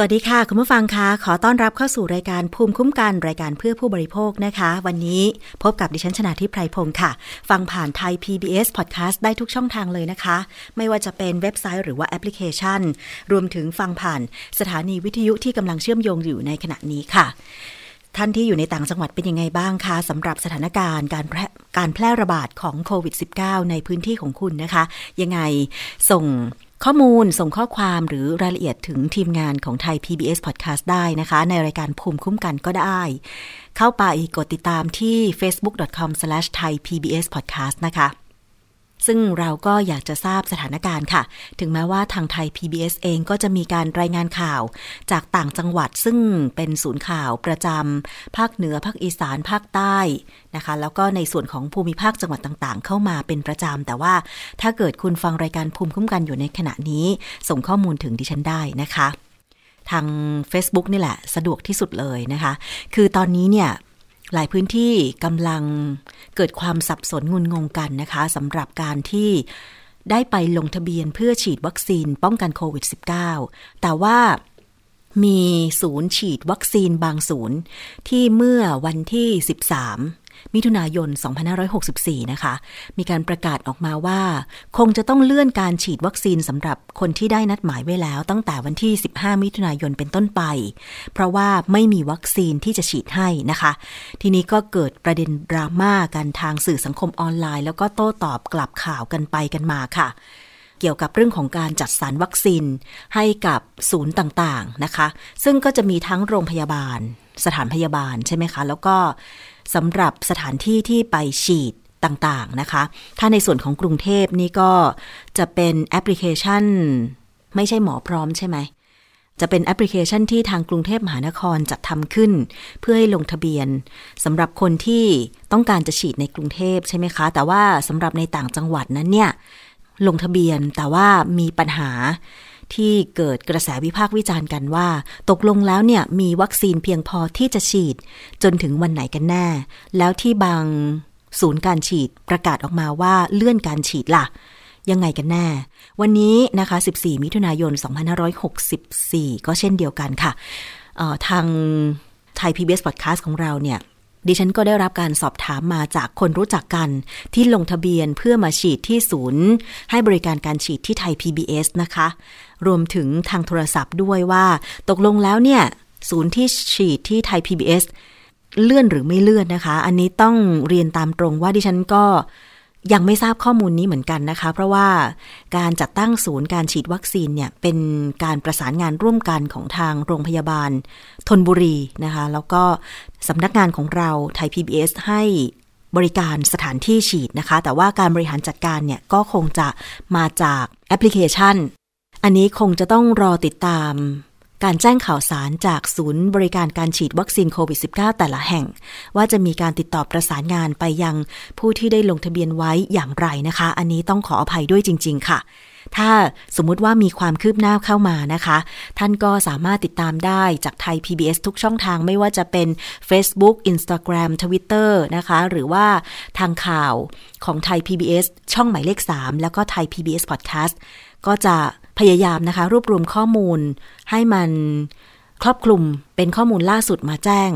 วัสดีค่ะ คุณผู้ฟังคะขอต้อนรับเข้าสู่รายการภูมิคุ้มกันรายการเพื่อผู้บริโภคนะคะ วันนี้พบกับดิฉันชนาทิพไพรพงศ์ค่ะ ฟังผ่านไทย PBS Podcast ได้ทุกช่องทางเลยนะคะ ไม่ว่าจะเป็นเว็บไซต์หรือว่าแอปพลิเคชัน รวมถึงฟังผ่านสถานีวิทยุที่กำลังเชื่อมโยงอยู่ในขณะนี้ค่ะท่านที่อยู่ในต่างจังหวัดเป็นยังไงบ้างคะสำหรับสถานการณ์การแพร่การแพร่ระบาดของโควิด -19 ในพื้นที่ของคุณนะคะ ยังไงส่ง ข้อมูลส่งข้อความหรือรายละเอียดถึงทีมงานของไทย PBS Podcast ได้นะคะ ในรายการภูมิคุ้มกันก็ได้ เข้าไปกดติดตามที่ facebook.com/thaipbspodcast นะคะ ซึ่งเราก็อยากจะทราบสถานการณ์ค่ะ ถึงแม้ว่าทางไทย PBS เองก็จะมีการรายงานข่าว จากต่างจังหวัดซึ่งเป็นศูนย์ข่าวประจำภาคเหนือภาคอีสานภาคใต้นะคะ แล้วก็ในส่วนของภูมิภาคจังหวัดต่างๆ เข้ามาเป็นประจำแต่ว่าถ้าเกิดคุณฟังรายการภูมิคุ้มกันอยู่ในขณะนี้ ส่งข้อมูลถึงดิฉันได้นะคะ ทาง Facebook นี่แหละ สะดวกที่สุดเลยนะคะ คือตอนนี้เนี่ย หลายพื้นที่กำลังเกิดความสับสนงุนงงกันนะคะสำหรับการที่ได้ไปลงทะเบียนเพื่อฉีดวัคซีนป้องกันโควิด -19 แต่ว่ามีศูนย์ฉีดวัคซีนบางศูนย์ ที่เมื่อวันที่ 13มิถุนายน 2564 นะคะ มีการประกาศออกมาว่า คงจะต้องเลื่อนการฉีดวัคซีนสำหรับคนที่ได้นัดหมายไว้แล้ว ตั้งแต่วันที่ 15 มิถุนายนเป็นต้นไป เพราะว่าไม่มีวัคซีนที่จะฉีดให้นะคะ ทีนี้ก็เกิดประเด็นดราม่ากันทางสื่อสังคมออนไลน์ แล้วก็โต้ตอบกลับข่าวกันไปกันมาค่ะเกี่ยวกับเรื่องของการจัดสรรวัคซีนให้กับศูนย์ต่างๆนะคะ ซึ่งก็จะมีทั้งโรงพยาบาล สถานพยาบาลใช่ไหมคะ แล้วก็ สำหรับสถานที่ที่ไปฉีดต่างๆนะคะ ถ้าในส่วนของกรุงเทพนี่ก็จะเป็นแอปพลิเคชัน ไม่ใช่หมอพร้อมใช่ไหม จะเป็นแอปพลิเคชันที่ทางกรุงเทพมหานครจัดทำขึ้น เพื่อให้ลงทะเบียนสำหรับคนที่ต้องการจะฉีดในกรุงเทพใช่ไหมคะ แต่ว่าสำหรับในต่างจังหวัดนั้นเนี่ยลงทะเบียนแต่ว่ามีปัญหา ที่เกิดกระแสวิพากษ์วิจารณ์กันว่า ตกลงแล้วเนี่ยมีวัคซีนเพียงพอที่จะฉีด จนถึงวันไหนกันแน่ แล้วที่บางศูนย์การฉีดประกาศออกมาว่าเลื่อนการฉีดล่ะ ยังไงกันแน่ วันนี้นะคะ 14 มิถุนายน 2564 ก็เช่นเดียวกันค่ะทางไทย PBS Podcast ของเราเนี่ยดิฉันก็ได้รับการสอบถามมาจากคนรู้จักกัน ที่ลงทะเบียนเพื่อมาฉีดที่ศูนย์ ให้บริการการฉีดที่ไทย PBS นะคะ รวมถึงทางโทรศัพท์ด้วยว่า ตกลงแล้วเนี่ยศูนย์ที่ฉีดที่ไทย PBS เลื่อนหรือไม่เลื่อนนะคะ อันนี้ต้องเรียนตามตรงว่าดิฉันก็ยังไม่ทราบข้อมูลนี้เหมือนกันนะคะ เพราะว่าการจัดตั้งศูนย์การฉีดวัคซีนเนี่ยเป็นการประสานงานร่วมกันของทางโรงพยาบาลทนบุรีนะคะ แล้วก็สำนักงานของเราไทย PBS ให้บริการสถานที่ฉีดนะคะ แต่ว่าการบริหารจัดการเนี่ยก็คงจะมาจากแอปพลิเคชัน อันนี้คงจะต้องรอติดตามการแจ้งข่าวสารจากศูนย์บริการการฉีดวัคซีนโควิด -19 แต่ละแห่ง ว่าจะมีการติดต่อประสานงานไปยังผู้ที่ได้ลงทะเบียนไว้อย่างไรนะคะ อันนี้ต้องขออภัยด้วยจริง ๆ ค่ะ ถ้าสมมุติว่ามีความคืบหน้าเข้ามานะคะ ท่านก็สามารถติดตามได้จากไทย PBS ทุกช่องทางไม่ว่าจะเป็น Facebook Instagram Twitter นะคะ หรือว่าทางข่าวของไทย PBS ช่องหมายเลข 3 แล้วก็ไทย PBS Podcast ก็จะ พยายามนะคะ รวบรวมข้อมูลให้มันครอบคลุมเป็นข้อมูลล่าสุดมาแจ้ง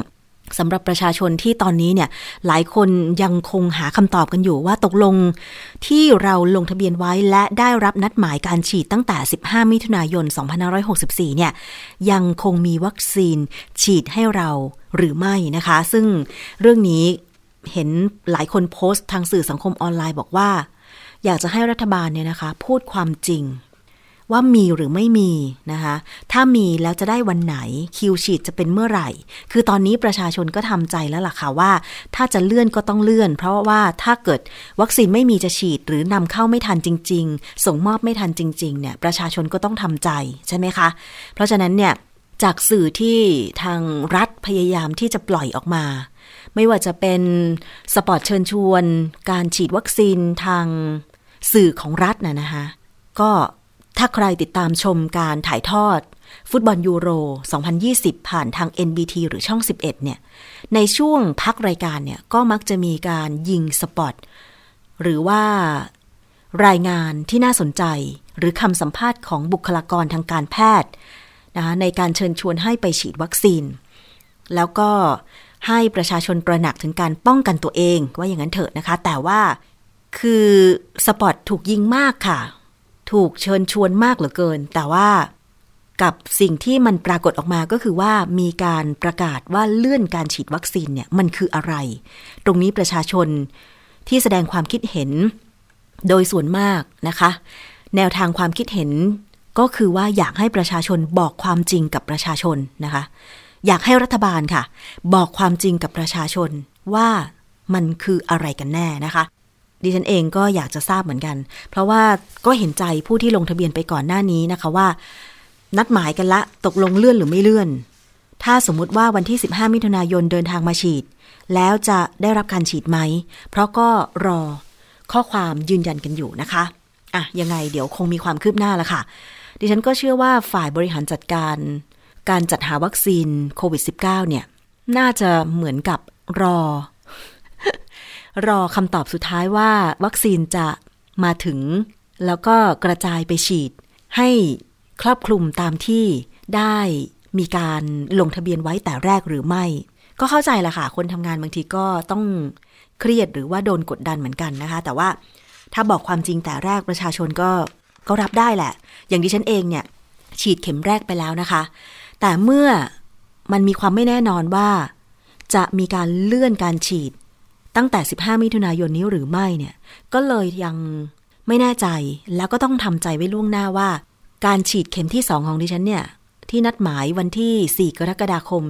สำหรับประชาชนที่ตอนนี้เนี่ยหลายคนยังคงหาคำตอบกันอยู่ว่าตกลงที่เราลงทะเบียนไว้และได้รับนัดหมายการฉีดตั้งแต่ 15 มิถุนายน 2564 เนี่ยยังคงมีวัคซีนฉีดให้เราหรือไม่นะคะ ซึ่งเรื่องนี้เห็นหลายคนโพสต์ทางสื่อสังคมออนไลน์บอกว่า อยากจะให้รัฐบาลเนี่ยนะคะ พูดความจริง ว่ามีหรือไม่มีนะคะ ถ้ามีแล้วจะได้วันไหนคิวฉีดจะเป็นเมื่อไหร่ คือตอนนี้ประชาชนก็ทำใจแล้วล่ะค่ะว่า ถ้าจะเลื่อนก็ต้องเลื่อน เพราะว่าถ้าเกิดวัคซีนไม่มีจะฉีดหรือนำเข้าไม่ทันจริง ๆ ส่งมอบไม่ทันจริงๆเนี่ยประชาชนก็ต้องทำใจใช่ไหมคะ เพราะฉะนั้นเนี่ยจากสื่อที่ทางรัฐพยายามที่จะปล่อยออกมา ไม่ว่าจะเป็นสปอร์ตเชิญชวน การฉีดวัคซีนทางสื่อของรัฐนะนะคะก็ ถ้าใครติดตามชมการถ่ายทอด ฟุตบอลยูโร 2020 ผ่านทาง NBT หรือช่อง 11 เนี่ย ในช่วงพักรายการเนี่ย ก็มักจะมีการยิงสปอต หรือว่ารายงานที่น่าสนใจ หรือคำสัมภาษณ์ของบุคลากรทางการแพทย์นะในการเชิญชวนให้ไปฉีดวัคซีน แล้วก็ให้ประชาชนตระหนักถึงการป้องกันตัวเองว่าอย่างนั้นเถอะนะคะ แต่ว่าคือสปอตถูกยิงมากค่ะ ถูกเชิญชวนมากเหลือเกิน แต่ว่ากับสิ่งที่มันปรากฏออกมาก็คือว่ามีการประกาศว่าเลื่อนการฉีดวัคซีนเนี่ยมันคืออะไร ตรงนี้ประชาชนที่แสดงความคิดเห็น โดยส่วนมากนะคะ แนวทางความคิดเห็นก็คือว่าอยากให้ประชาชนบอกความจริงกับประชาชนนะคะ อยากให้รัฐบาลค่ะ บอกความจริงกับประชาชนว่ามันคืออะไรกันแน่นะคะ ดิฉันเองก็อยากจะทราบเหมือนกัน เพราะว่าก็เห็นใจผู้ที่ลงทะเบียนไปก่อนหน้านี้นะคะว่า นัดหมายกันละตกลงเลื่อนหรือไม่เลื่อน ถ้าสมมุติว่าวันที่ 15 มิถุนายนเดินทางมาฉีด แล้วจะได้รับการฉีดไหม เพราะก็รอข้อความยืนยันกันอยู่นะคะอะยังไงเดี๋ยวคงมีความคืบหน้าแล้วค่ะ ดิฉันก็เชื่อว่าฝ่ายบริหารจัดการ การจัดหาวัคซีนโควิด -19 เนี่ยน่าจะเหมือนกับรอ รอคำตอบสุดท้ายว่าวัคซีนจะมาถึง แล้วก็กระจายไปฉีด ให้ครอบคลุมตามที่ได้มีการลงทะเบียนไว้แต่แรกหรือไม่ ก็เข้าใจละค่ะ คนทำงานบางทีก็ต้องเครียดหรือว่าโดนกดดันเหมือนกันนะคะ แต่ว่าถ้าบอกความจริงแต่แรกประชาชนก็ก็รับได้แหละ อย่างดิฉันเองเนี่ยฉีดเข็มแรกไปแล้วนะคะ แต่เมื่อมันมีความไม่แน่นอนว่า จะมีการเลื่อนการฉีด ตั้งแต่ 15 มิถุนายนนี้หรือไม่เนี่ย ก็เลยยังไม่แน่ใจแล้วก็ต้องทำใจไว้ล่วงหน้าว่า การฉีดเข็มที่สองของดิฉันเนี่ย ที่นัดหมายวันที่ 4 กรกฎาคม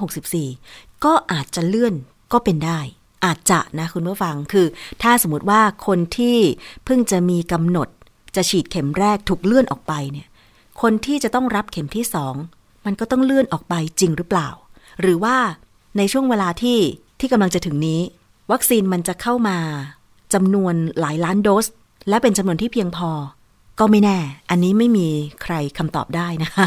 2564 ก็อาจจะเลื่อนก็เป็นได้ อาจจะนะคุณผู้ฟังคือ ถ้าสมมติว่าคนที่เพิ่งจะมีกำหนด จะฉีดเข็มแรกถูกเลื่อนออกไปเนี่ย คนที่จะต้องรับเข็มที่สองมันก็ต้องเลื่อนออกไปจริงหรือเปล่า หรือว่าในช่วงเวลาที่ที่กำลังจะถึงนี้ วัคซีนมันจะเข้ามาจำนวนหลายล้านโดส และเป็นจำนวนที่เพียงพอ ก็ไม่แน่ อันนี้ไม่มีใครคำตอบได้นะคะ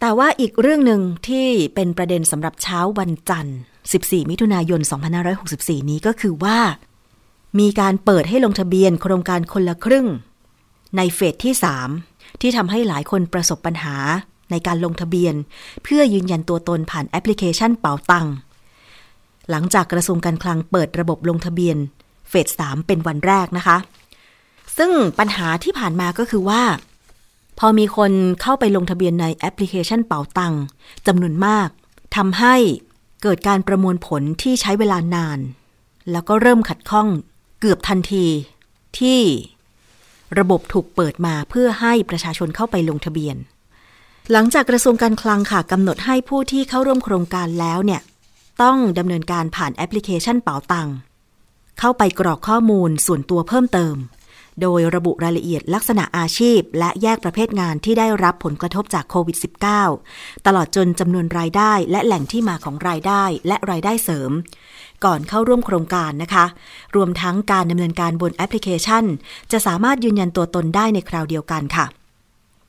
แต่ว่าอีกเรื่องหนึ่งที่เป็นประเด็นสำหรับเช้าวันจันทร์ 14 มิถุนายน 2564 นี้ก็คือว่า มีการเปิดให้ลงทะเบียนโครงการคนละครึ่ง ในเฟสที่ 3 ที่ทำให้หลายคนประสบปัญหาในการลงทะเบียน เพื่อยืนยันตัวตนผ่านแอปพลิเคชันเป๋าตัง หลังจากกระทรวงการคลังเปิดระบบลงทะเบียน เฟส3เป็นวันแรกนะคะ ซึ่งปัญหาที่ผ่านมาก็คือว่า พอมีคนเข้าไปลงทะเบียนในแอปพลิเคชันเป๋าตังจำนวนมากทำให้เกิดการประมวลผลที่ใช้เวลานาน แล้วก็เริ่มขัดข้องเกือบทันทีที่ระบบถูกเปิดมาเพื่อให้ประชาชนเข้าไปลงทะเบียน หลังจากกระทรวงการคลังค่ะกำหนดให้ผู้ที่เข้าร่วมโครงการแล้วเนี่ย ต้องดำเนินการผ่านแอปพลิเคชันเป๋าตังเข้าไปกรอกข้อมูลส่วนตัวเพิ่มเติม โดยระบุรายละเอียดลักษณะอาชีพ และแยกประเภทงานที่ได้รับผลกระทบจากโควิด -19 ตลอดจนจำนวนรายได้และแหล่งที่มาของรายได้และรายได้เสริม ก่อนเข้าร่วมโครงการนะคะ รวมทั้งการดำเนินการบนแอปพลิเคชัน จะสามารถยืนยันตัวตนได้ในคราวเดียวกันค่ะ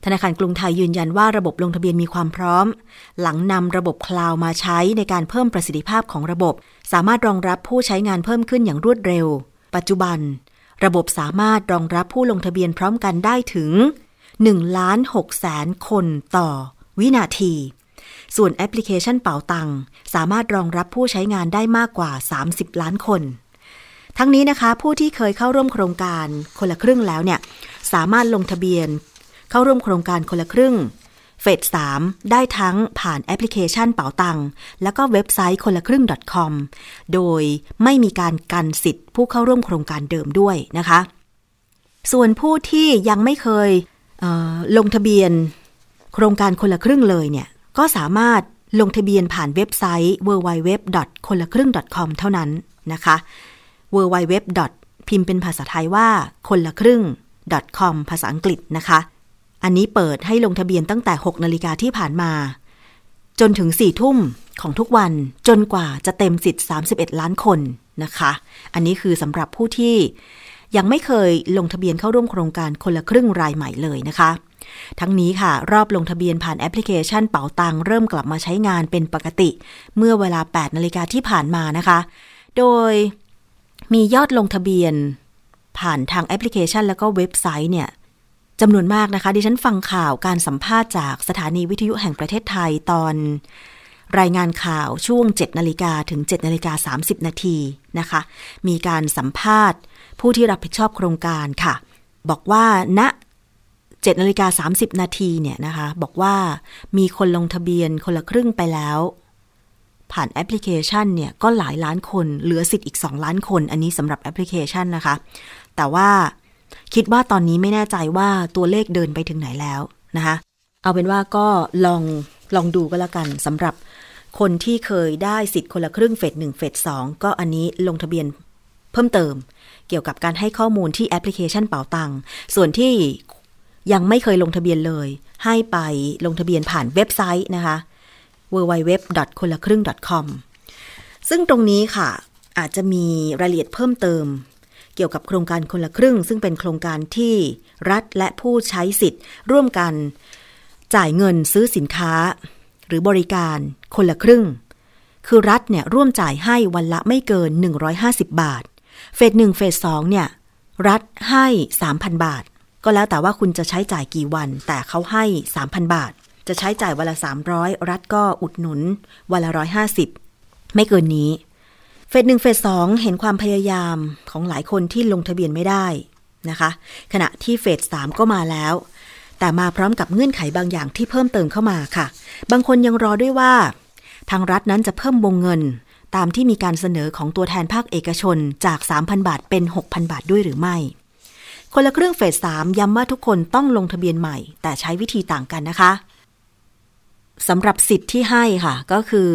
ธนาคารกรุงไทยยืนยันว่าระบบลงทะเบียนมีความพร้อม หลังนำระบบคลาวมาใช้ในการเพิ่มประสิทธิภาพของระบบ สามารถรองรับผู้ใช้งานเพิ่มขึ้นอย่างรวดเร็ว ปัจจุบัน ระบบสามารถรองรับผู้ลงทะเบียนพร้อมกันได้ถึง1ล้าน6แสนคนต่อ วินาที ส่วนแอปพลิเคชันเป๋าตังสามารถรองรับผู้ใช้งานได้มากกว่า 30 ล้านคน ทั้งนี้นะคะ ผู้ที่เคยเข้าร่วมโครงการคนละครึ่งแล้วเนี่ย สามารถลงทะเบียน เข้าร่วมโครงการคนละครึ่ง เฟส3ได้ทั้งผ่านแอปพลิเคชันเป๋าตังแล้วก็เว็บไซต์คนละครึ่ง .com โดยไม่มีการกันสิทธิ์ผู้เข้าร่วมโครงการเดิมด้วยนะคะ ส่วนผู้ที่ยังไม่เคยลงทะเบียน โครงการคนละครึ่งเลยเนี่ยก็สามารถลงทะเบียนผ่านเว็บไซต์ www. คนละครึ่ง .com เท่านั้นนะคะ www. พิมพ์เป็นภาษาไทยว่าคนละครึ่ง .com ภาษาอังกฤษนะคะ อันนี้เปิดให้ลงทะเบียนตั้งแต่ 6 นาฬิกาที่ผ่านมา จนถึง 4 ทุ่มของทุกวันจนกว่าจะเต็มสิทธิ์ 31 ล้านคนนะคะ อันนี้คือสำหรับผู้ที่ยังไม่เคยลงทะเบียนเข้าร่วมโครงการคนละครึ่งรายใหม่เลยนะคะ ทั้งนี้ค่ะ รอบลงทะเบียนผ่านแอปพลิเคชันเป๋าตังเริ่มกลับมาใช้งานเป็นปกติ เมื่อเวลา 8 นาฬิกาที่ผ่านมานะคะ โดยมียอดลงทะเบียน ผ่านทางแอปพลิเคชันแล้วก็เว็บไซต์เนี่ย จำนวนมากนะคะ ดิฉันฟังข่าวการสัมภาษณ์จากสถานีวิทยุแห่งประเทศไทยตอน รายงานข่าวช่วง 7 นาฬิกาถึง 7 นาฬิกา 30 นาทีนะคะ มีการสัมภาษณ์ ผู้ที่รับผิดชอบโครงการค่ะ บอกว่าณ7นาฬิกา 30 นาทีเนี่ยนะคะ บอกว่ามีคนลงทะเบียนคนละครึ่งไปแล้ว ผ่านแอปพลิเคชันเนี่ยก็หลายล้านคน เหลือสิทธิ์อีก 2 ล้านคน อันนี้สำหรับแอปพลิเคชันนะคะ แต่ว่า คิดว่าตอนนี้ไม่แน่ใจว่าตัวเลขเดินไปถึงไหนแล้วนะคะ เอาเป็นว่าก็ลองลองดูก็แล้วกันสำหรับคนที่เคยได้สิทธิ์คนละครึ่งเฟสหนึ่งเฟสสองก็อันนี้ลงทะเบียนเพิ่มเติม เกี่ยวกับการให้ข้อมูลที่แอปพลิเคชันเป๋าตังส่วนที่ยังไม่เคยลงทะเบียนเลย ให้ไปลงทะเบียนผ่านเว็บไซต์นะคะ www. คนละครึ่ง .com ซึ่งตรงนี้ค่ะ อาจจะมีรายละเอียดเพิ่มเติม เกี่ยวกับโครงการคนละครึ่ง ซึ่งเป็นโครงการที่รัฐและผู้ใช้สิทธิ์ ร่วมกัน จ่ายเงินซื้อสินค้า หรือบริการคนละครึ่ง คือรัฐเนี่ยร่วมจ่ายให้วันละไม่เกิน 150 บาท เฟสหนึ่งเฟสสองเนี่ยรัฐให้ 3,000 บาท ก็แล้วแต่ว่าคุณจะใช้จ่ายกี่วัน แต่เขาให้ 3,000 บาท จะใช้จ่ายวันละ 300 รัฐก็อุดหนุนวันละ 150 ไม่เกินนี้ เฟสหนึ่งเฟสสองเห็นความพยายามของหลายคนที่ลงทะเบียนไม่ได้นะคะ ขณะที่เฟสสามก็มาแล้ว แต่มาพร้อมกับเงื่อนไขบางอย่างที่เพิ่มเติมเข้ามาค่ะ บางคนยังรอด้วยว่า ทางรัฐนั้นจะเพิ่มวงเงิน ตามที่มีการเสนอของตัวแทนภาคเอกชนจาก 3,000 บาทเป็น 6,000 บาทด้วยหรือไม่ คนละเครื่องเฟสสามย้ำว่าทุกคนต้องลงทะเบียนใหม่ แต่ใช้วิธีต่างกันนะคะสำหรับสิทธิ์ที่ให้ค่ะ ก็คือ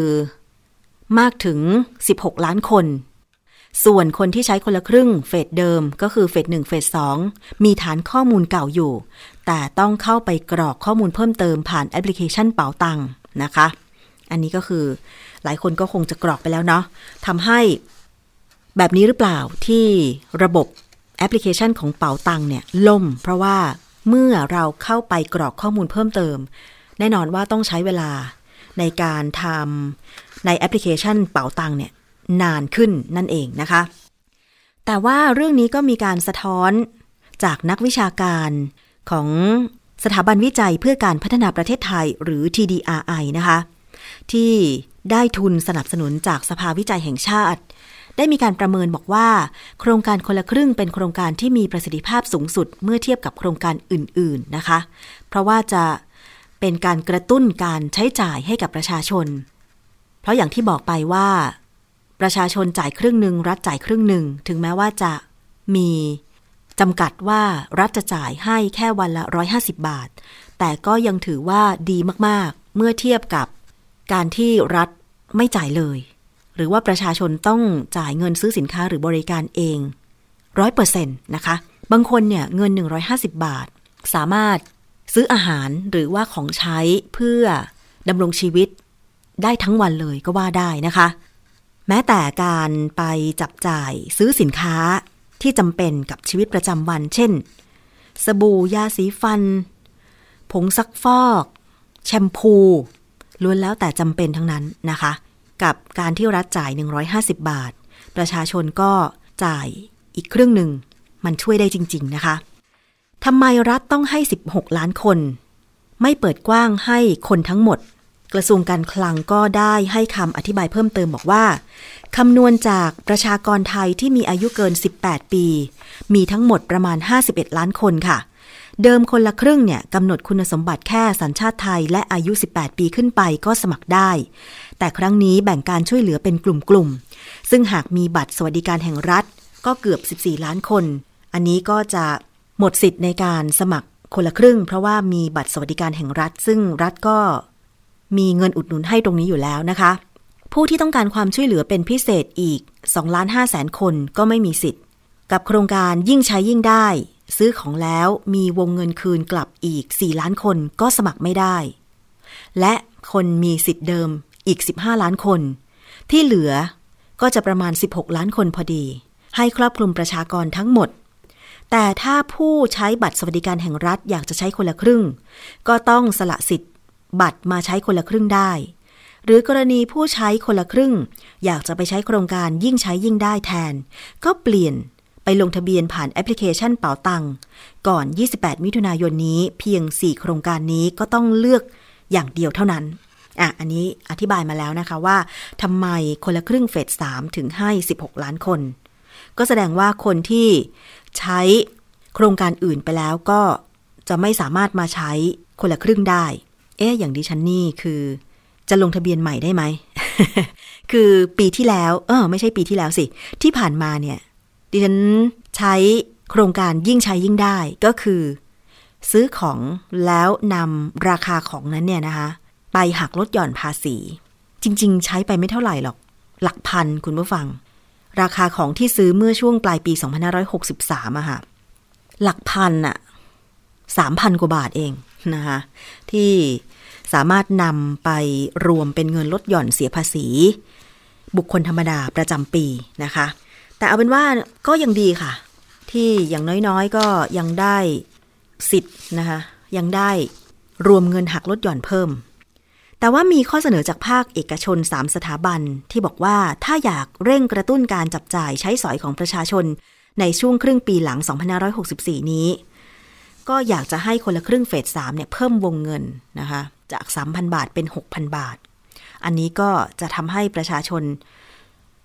มากถึง 16 ล้านคน ส่วนคนที่ใช้คนละครึ่งเฟสเดิมก็คือเฟสหนึ่งเฟสสองมีฐานข้อมูลเก่าอยู่ แต่ต้องเข้าไปกรอกข้อมูลเพิ่มเติมผ่านแอปพลิเคชันเป๋าตังนะคะ อันนี้ก็คือหลายคนก็คงจะกรอกไปแล้วเนาะทำให้แบบนี้หรือเปล่าที่ระบบแอปพลิเคชันของเป๋าตังเนี่ยล่ม เพราะว่าเมื่อเราเข้าไปกรอกข้อมูลเพิ่มเติม แน่นอนว่าต้องใช้เวลาในการทำ ในแอปพลิเคชันเป๋าตังเนี่ยนานขึ้นนั่นเองนะคะ แต่ว่าเรื่องนี้ก็มีการสะท้อนจากนักวิชาการของสถาบันวิจัยเพื่อการพัฒนาประเทศไทยหรือ TDRI นะคะ ที่ได้ทุนสนับสนุนจากสภาวิจัยแห่งชาติ ได้มีการประเมินบอกว่า โครงการคนละครึ่งเป็นโครงการที่มีประสิทธิภาพสูงสุดเมื่อเทียบกับโครงการอื่น ๆนะคะ เพราะว่าจะเป็นการกระตุ้นการใช้จ่ายให้กับประชาชน ราะอย่างที่บอกไปว่า ประชาชนจ่ายครึ่งหนึ่งรัฐจ่ายครึ่งหนึ่ง ถึงแม้ว่าจะมีจำกัดว่ารัฐจะจ่ายให้แค่วันละ 150 บาท แต่ก็ยังถือว่าดีมากๆ เมื่อเทียบกับการที่รัฐไม่จ่ายเลย หรือว่าประชาชนต้องจ่ายเงินซื้อสินค้าหรือบริการเองร้อยเปอร์เซ็นต์นะคะ บางคนเนี่ยเงิน 150 บาท สามารถซื้ออาหารหรือว่าของใช้เพื่อดำรงชีวิต ได้ทั้งวันเลยก็ว่าได้นะคะ แม้แต่การไปจับจ่ายซื้อสินค้าที่จำเป็นกับชีวิตประจำวัน เช่น สบู่ยาสีฟัน ผงซักฟอก แชมพูล้วนแล้วแต่จำเป็นทั้งนั้นนะคะ กับการที่รัฐจ่าย 150 บาท ประชาชนก็จ่ายอีกครึ่งหนึ่ง มันช่วยได้จริง ๆ นะคะทำไมรัฐต้องให้ 16 ล้านคน ไม่เปิดกว้างให้คนทั้งหมด กระทรวงการคลังก็ได้ให้คำอธิบายเพิ่มเติมบอกว่าคำนวณจากประชากรไทยที่มีอายุเกิน 18 ปี มีทั้งหมดประมาณ 51 ล้านคนค่ะ เดิมคนละครึ่งเนี่ยกำหนดคุณสมบัติแค่สัญชาติไทยและอายุ 18 ปีขึ้นไปก็สมัครได้ แต่ครั้งนี้แบ่งการช่วยเหลือเป็นกลุ่มๆ ซึ่งหากมีบัตรสวัสดิการแห่งรัฐ ก็เกือบ 14 ล้านคน อันนี้ก็จะหมดสิทธิ์ในการสมัครคนละครึ่ง เพราะว่ามีบัตรสวัสดิการแห่งรัฐ ซึ่งรัฐก็ มีเงินอุดหนุนให้ตรงนี้อยู่แล้วนะคะ ผู้ที่ต้องการความช่วยเหลือเป็นพิเศษอีก2ล้าน5แสนคนก็ไม่มีสิทธิ์ กับโครงการยิ่งใช้ยิ่งได้ ซื้อของแล้วมีวงเงินคืนกลับอีก 4 ล้านคนก็สมัครไม่ได้ และคนมีสิทธิ์เดิมอีก 15 ล้านคน ที่เหลือก็จะประมาณ 16 ล้านคนพอดี ให้ครอบคลุมประชากรทั้งหมด แต่ถ้าผู้ใช้บัตรสวัสดิการแห่งรัฐอยากจะใช้คนละครึ่ง ก็ต้องสละสิทธิ์ บัตรมาใช้คนละครึ่งได้ หรือกรณีผู้ใช้คนละครึ่ง อยากจะไปใช้โครงการยิ่งใช้ยิ่งได้แทน ก็เปลี่ยนไปลงทะเบียนผ่านแอปพลิเคชันเป๋าตังก่อน 28 มิถุนายนนี้เพียง 4 โครงการนี้ก็ต้องเลือกอย่างเดียวเท่านั้นอะอันนี้อธิบายมาแล้วนะคะว่าทำไมคนละครึ่งเฟส3ถึงให้ 16 ล้านคน ก็แสดงว่าคนที่ใช้โครงการอื่นไปแล้วก็จะไม่สามารถมาใช้คนละครึ่งได้ เอ๊ะอย่างดิฉันนี่คือ จะลงทะเบียนใหม่ได้ไหม คือปีที่แล้ว เออไม่ใช่ปีที่แล้วสิ ที่ผ่านมาเนี่ย ดิฉันใช้โครงการยิ่งใช้ยิ่งได้ก็คือ ซื้อของแล้วนำราคาของนั้นเนี่ยนะคะ ไปหักลดหย่อนภาษี จริง ๆ ใช้ไปไม่เท่าไหร่หรอก หลักพันคุณผู้ฟัง ราคาของที่ซื้อเมื่อช่วงปลายปี 2563อะค่ะหลักพันอะ สามพันกว่าบาทเองนะคะที่สามารถนำไปรวมเป็นเงินลดหย่อนเสียภาษี บุคคลธรรมดาประจำปีนะคะ แต่เอาเป็นว่าก็ยังดีค่ะ ที่อย่างน้อยๆก็ยังได้สิทธิ์นะคะยังได้รวมเงินหักลดหย่อนเพิ่ม แต่ว่ามีข้อเสนอจากภาคเอกชน 3 สถาบันที่บอกว่าถ้าอยากเร่งกระตุ้นการจับจ่ายใช้สอยของประชาชน ในช่วงครึ่งปีหลัง 2564 นี้ ก็อยากจะให้คนละครึ่งเฟส3เนี่ยเพิ่มวงเงินนะคะจาก 3,000 บาทเป็น 6,000 บาท อันนี้ก็จะทำให้ประชาชน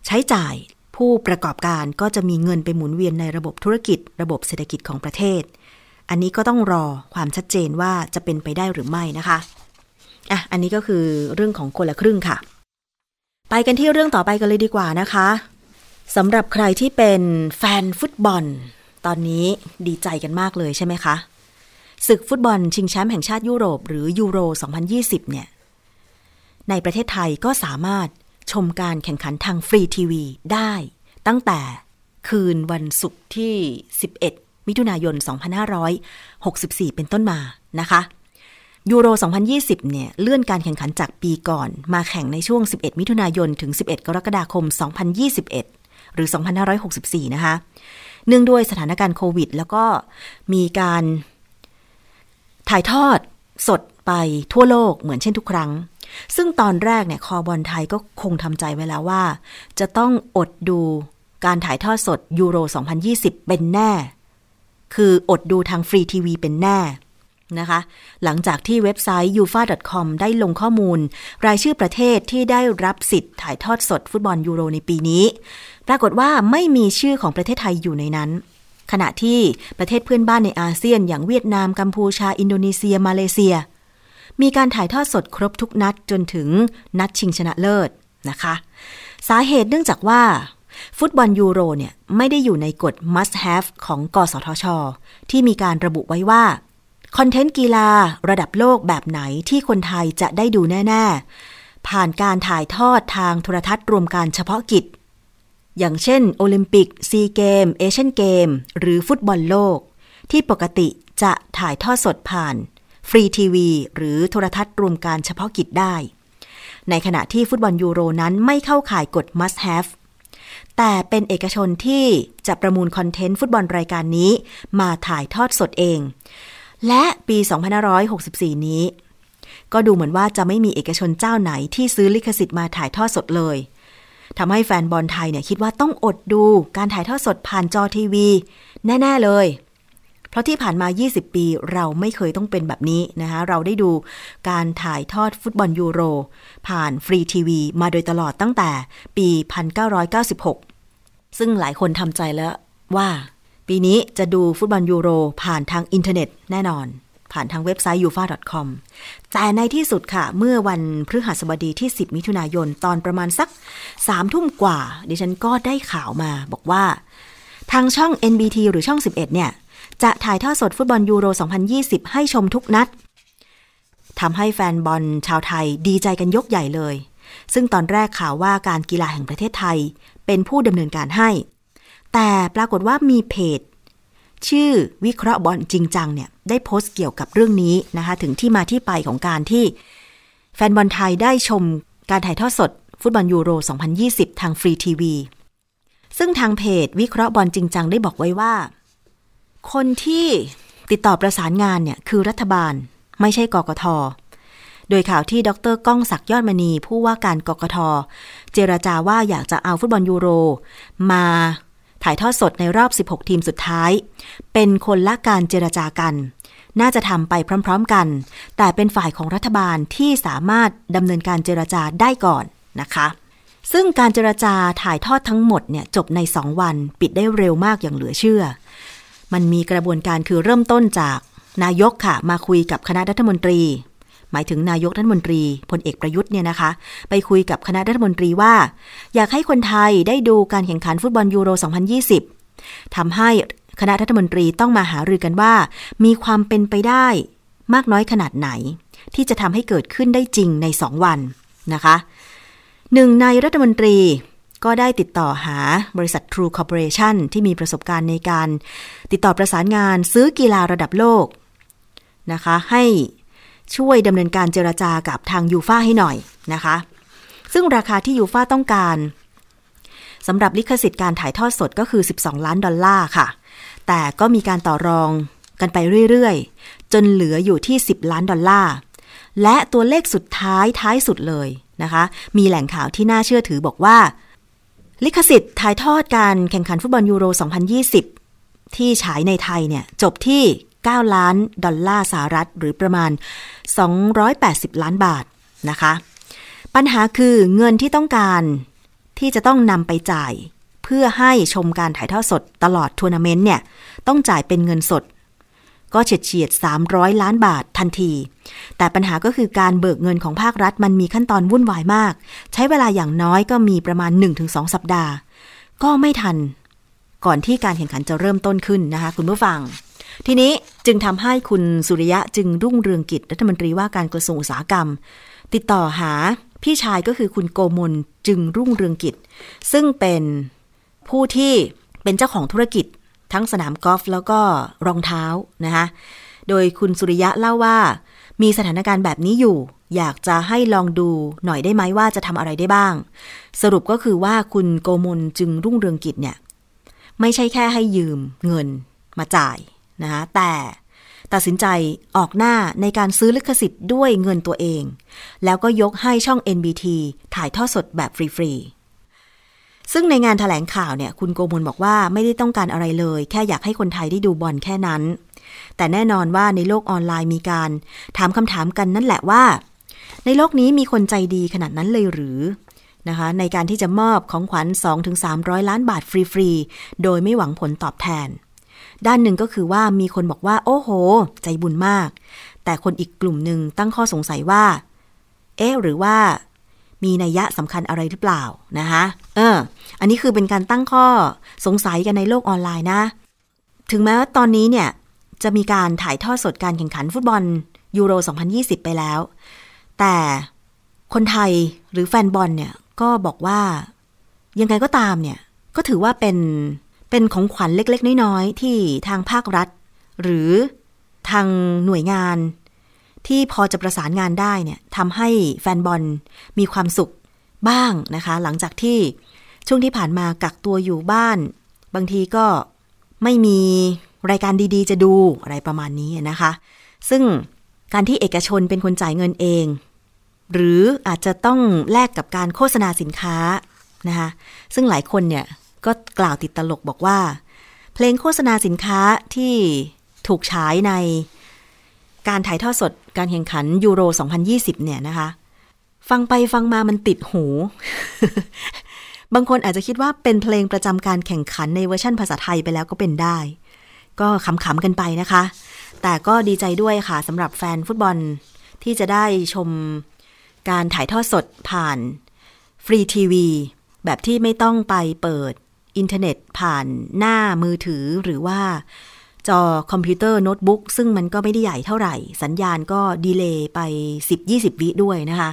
ใช้จ่ายผู้ประกอบการก็จะมีเงินไปหมุนเวียนในระบบธุรกิจ ระบบเศรษฐกิจของประเทศ อันนี้ก็ต้องรอความชัดเจนว่าจะเป็นไปได้หรือไม่นะคะอะอันนี้ก็คือเรื่องของคนละครึ่งค่ะ ไปกันที่เรื่องต่อไปกันเลยดีกว่านะคะสำหรับใครที่เป็นแฟนฟุตบอล ตอนนี้ดีใจกันมากเลยใช่ไหมคะ ศึกฟุตบอลชิงแชมป์แห่งชาติยุโรป หรือยูโร 2020 เนี่ย ในประเทศไทยก็สามารถชมการแข่งขันทางฟรีทีวีได้ ตั้งแต่คืนวันศุกร์ที่ 11 มิถุนายน 2564 เป็นต้นมานะคะยูโร 2020 เนี่ย เลื่อนการแข่งขันจากปีก่อน มาแข่งในช่วง 11 มิถุนายน ถึง 11 กรกฎาคม 2021 หรือ 2564 นะคะ เนื่องด้วยสถานการณ์โควิด แล้วก็มีการ ถ่ายทอดสดไปทั่วโลกเหมือนเช่นทุกครั้ง ซึ่งตอนแรกเนี่ยคอบอลไทยก็คงทำใจไว้แล้วว่า จะต้องอดดูการถ่ายทอดสดยูโร 2020 เป็นแน่ คืออดดูทางฟรีทีวีเป็นแน่นะคะ หลังจากที่เว็บไซต์ ufa.com ได้ลงข้อมูล รายชื่อประเทศที่ได้รับสิทธิ์ถ่ายทอดสดฟุตบอลยูโรในปีนี้ ปรากฏว่าไม่มีชื่อของประเทศไทยอยู่ในนั้น ขณะที่ประเทศเพื่อนบ้านในอาเซียน อย่างเวียดนาม กัมพูชา อินโดนีเซีย มาเลเซีย มีการถ่ายทอดสดครบทุกนัดจนถึงนัดชิงชนะเลิศนะคะ สาเหตุเนื่องจากว่า ฟุตบอลยูโรเนี่ยไม่ได้อยู่ในกฎ must have ของกสทช ที่มีการระบุไว้ว่าคอนเทนต์กีฬาระดับโลกแบบไหนที่คนไทยจะได้ดูแน่ ๆ ผ่านการถ่ายทอดทางโทรทัศน์รวมการเฉพาะกิจ อย่างเช่น โอลิมปิกซีเกมส์ เอเชียนเกมส์ หรือฟุตบอลโลก ที่ปกติจะถ่ายทอดสดผ่าน ฟรีทีวี หรือโทรทัศน์รวมการเฉพาะกิจได้ ในขณะที่ฟุตบอลยูโรนั้นไม่เข้าข่ายกฎ must have แต่เป็นเอกชนที่จะประมูลคอนเทนต์ฟุตบอลรายการนี้ มาถ่ายทอดสดเอง และปี2564 นี้ ก็ดูเหมือนว่าจะไม่มีเอกชนเจ้าไหนที่ซื้อลิขสิทธิ์มาถ่ายทอดสดเลย ทำให้แฟนบอลไทยเนี่ยคิดว่าต้องอดดูการถ่ายทอดสดผ่านจอทีวี แน่ ๆ เลย เพราะที่ผ่านมา 20 ปีเราไม่เคยต้องเป็นแบบนี้นะคะ เราได้ดูการถ่ายทอดฟุตบอลยูโร ผ่านฟรีทีวี มาโดยตลอดตั้งแต่ปี 1996 ซึ่งหลายคนทำใจแล้วว่า ปีนี้จะดูฟุตบอลยูโร ผ่านทางอินเทอร์เน็ตแน่นอน ผ่านทางเว็บไซต์ uefa.com แต่ในที่สุดค่ะ เมื่อวันพฤหัสบดีที่ 10 มิถุนายนตอนประมาณสักสามทุ่มกว่า ดิฉันก็ได้ข่าวมาบอกว่า ทางช่อง NBT หรือช่อง 11 เนี่ย จะถ่ายทอดสดฟุตบอลยูโร 2020 ให้ชมทุกนัดทำให้แฟนบอลชาวไทยดีใจกันยกใหญ่เลย ซึ่งตอนแรกข่าวว่าการกีฬาแห่งประเทศไทย เป็นผู้ดำเนินการให้ แต่ปรากฏว่ามีเพจ ชื่อวิเคราะห์บอลจริงจังเนี่ยได้โพสต์เกี่ยวกับเรื่องนี้นะคะ ถึงที่มาที่ไปของการที่ แฟนบอลไทยได้ชมการถ่ายทอดสด ฟุตบอลยูโร 2020 ทางฟรีทีวี ซึ่งทางเพจวิเคราะห์บอลจริงจังได้บอกไว้ว่า คนที่ติดต่อประสานงานเนี่ยคือรัฐบาลไม่ใช่กกทโดยข่าวที่ดรก้องศักยอดมณี ผู้ว่าการกกท เจรจาว่าอยากจะเอาฟุตบอลยูโร มา ถ่ายทอดสดในรอบ 16 ทีมสุดท้าย เป็นคนละการเจรจากัน น่าจะทำไปพร้อม ๆกัน แต่เป็นฝ่ายของรัฐบาลที่สามารถดำเนินการเจรจาได้ก่อนนะคะ ซึ่งการเจรจาถ่ายทอดทั้งหมดเนี่ยจบใน 2 วัน ปิดได้เร็วมากอย่างเหลือเชื่อ มันมีกระบวนการคือเริ่มต้นจากนายกค่ะ มาคุยกับคณะรัฐมนตรี หมายถึงนายกรัฐมนตรีพลเอกประยุทธ์เนี่ยนะคะ ไปคุยกับคณะรัฐมนตรีว่า อยากให้คนไทยได้ดูการแข่งขันฟุตบอลยูโร 2020ทำให้คณะรัฐมนตรีต้องมาหารือกันว่า มีความเป็นไปได้มากน้อยขนาดไหน ที่จะทำให้เกิดขึ้นได้จริงใน 2 วันนะคะหนึ่งในรัฐมนตรีก็ได้ติดต่อหาบริษัท True Corporation ที่มีประสบการณ์ในการ ติดต่อประสานงานซื้อกีฬาระดับโลกนะคะ ให้ ช่วยดำเนินการเจรจากับทางยูฟ่าให้หน่อยนะคะ ซึ่งราคาที่ยูฟ่าต้องการสำหรับลิขสิทธิ์การถ่ายทอดสดก็คือ 12 ล้านดอลลาร์ค่ะ แต่ก็มีการต่อรองกันไปเรื่อยๆ จนเหลืออยู่ที่ 10 ล้านดอลลาร์ และตัวเลขสุดท้ายท้ายสุดเลยนะคะ มีแหล่งข่าวที่น่าเชื่อถือบอกว่า ลิขสิทธิ์ถ่ายทอดการแข่งขันฟุตบอลยูโร 2020 ที่ฉายในไทยเนี่ยจบที่ 9 ล้านดอลลาร์สหรัฐ หรือประมาณ 280 ล้านบาทนะคะ ปัญหาคือเงินที่ต้องการที่จะต้องนำไปจ่าย เพื่อให้ชมการถ่ายทอดสดตลอดทัวร์นาเมนต์เนี่ย ต้องจ่ายเป็นเงินสด ก็เฉียดเฉียด 300 ล้านบาททันที แต่ปัญหาก็คือการเบิกเงินของภาครัฐมันมีขั้นตอนวุ่นวายมาก ใช้เวลาอย่างน้อยก็มีประมาณ 1-2 สัปดาห์ ก็ไม่ทันก่อนที่การแข่งขันจะเริ่มต้นขึ้นนะคะ คุณผู้ฟัง ทีนี้จึงทำให้คุณสุริยะจึงรุ่งเรืองกิจรัฐมนตรีว่าการกระทรวงอุตสาหกรรม ติดต่อหาพี่ชายก็คือคุณโกมลจึงรุ่งเรืองกิจ ซึ่งเป็นผู้ที่เป็นเจ้าของธุรกิจ ทั้งสนามกอล์ฟแล้วก็รองเท้านะคะโดยคุณสุริยะเล่าว่า มีสถานการณ์แบบนี้อยู่ อยากจะให้ลองดูหน่อยได้ไหมว่าจะทำอะไรได้บ้าง สรุปก็คือว่าคุณโกมลจึงรุ่งเรืองกิจเนี่ย ไม่ใช่แค่ให้ยืมเงินมาจ่าย นะคะแต่ตัดสินใจออกหน้าในการซื้อลิขสิทธิ์ด้วยเงินตัวเอง แล้วก็ยกให้ช่อง NBT ถ่ายทอดสดแบบฟรี ๆ ซึ่งในงานถแถลงข่าวเนี่ย คุณโกมลบอกว่าไม่ได้ต้องการอะไรเลย แค่อยากให้คนไทยได้ดูบอลแค่นั้น แต่แน่นอนว่าในโลกออนไลน์มีการ ถามคำถามกันนั่นแหละว่า ในโลกนี้มีคนใจดีขนาดนั้นเลยหรือนะคะในการที่จะมอบของขวัญ 2-300 ล้านบาทฟรี ๆ โดยไม่หวังผลตอบแทน ด้านหนึ่งก็คือว่ามีคนบอกว่า โอ้โห ใจบุญมาก แต่คนอีกกลุ่มหนึ่งตั้งข้อสงสัยว่า เอ๊หรือว่า มีนัยยะสำคัญอะไรหรือเปล่านะคะเออ อันนี้คือเป็นการตั้งข้อสงสัยกันในโลกออนไลน์นะ ถึงแม้ว่าตอนนี้เนี่ย จะมีการถ่ายทอดสดการแข่งขันฟุตบอลยูโร 2020 ไปแล้ว แต่คนไทยหรือแฟนบอลเนี่ยก็บอกว่ายังไงก็ตามเนี่ย ก็ถือว่าเป็น เป็นของขวัญเล็ก ๆ น้อย ๆ ที่ทางภาครัฐ หรือทางหน่วยงาน ที่พอจะประสานงานได้เนี่ยทำให้แฟนบอลมีความสุขบ้างนะคะ หลังจากที่ช่วงที่ผ่านมากักตัวอยู่บ้าน บางทีก็ไม่มีรายการดีๆ จะดูอะไรประมาณนี้นะคะ ซึ่งการที่เอกชนเป็นคนจ่ายเงินเอง หรืออาจจะต้องแลกกับการโฆษณาสินค้านะคะซึ่งหลายคนเนี่ย ก็กล่าวติดตลกบอกว่า เพลงโฆษณาสินค้าที่ถูกฉายในการถ่ายทอดสดการแข่งขันยูโร 2020 เนี่ยนะคะ ฟังไปฟังมามันติดหู บางคนอาจจะคิดว่าเป็นเพลงประจำการแข่งขันในเวอร์ชั่นภาษาไทยไปแล้วก็เป็นได้ ก็ขำๆกันไปนะคะ แต่ก็ดีใจด้วยค่ะสำหรับแฟนฟุตบอลที่จะได้ชมการถ่ายทอดสดผ่านฟรีทีวี แบบที่ไม่ต้องไปเปิด อินเทอร์เน็ตผ่านหน้ามือถือหรือว่าจอคอมพิวเตอร์โน้ตบุ๊กซึ่งมันก็ไม่ได้ใหญ่เท่าไหร่ สัญญาณก็ delay ไป 10-20 วิด้วยนะคะ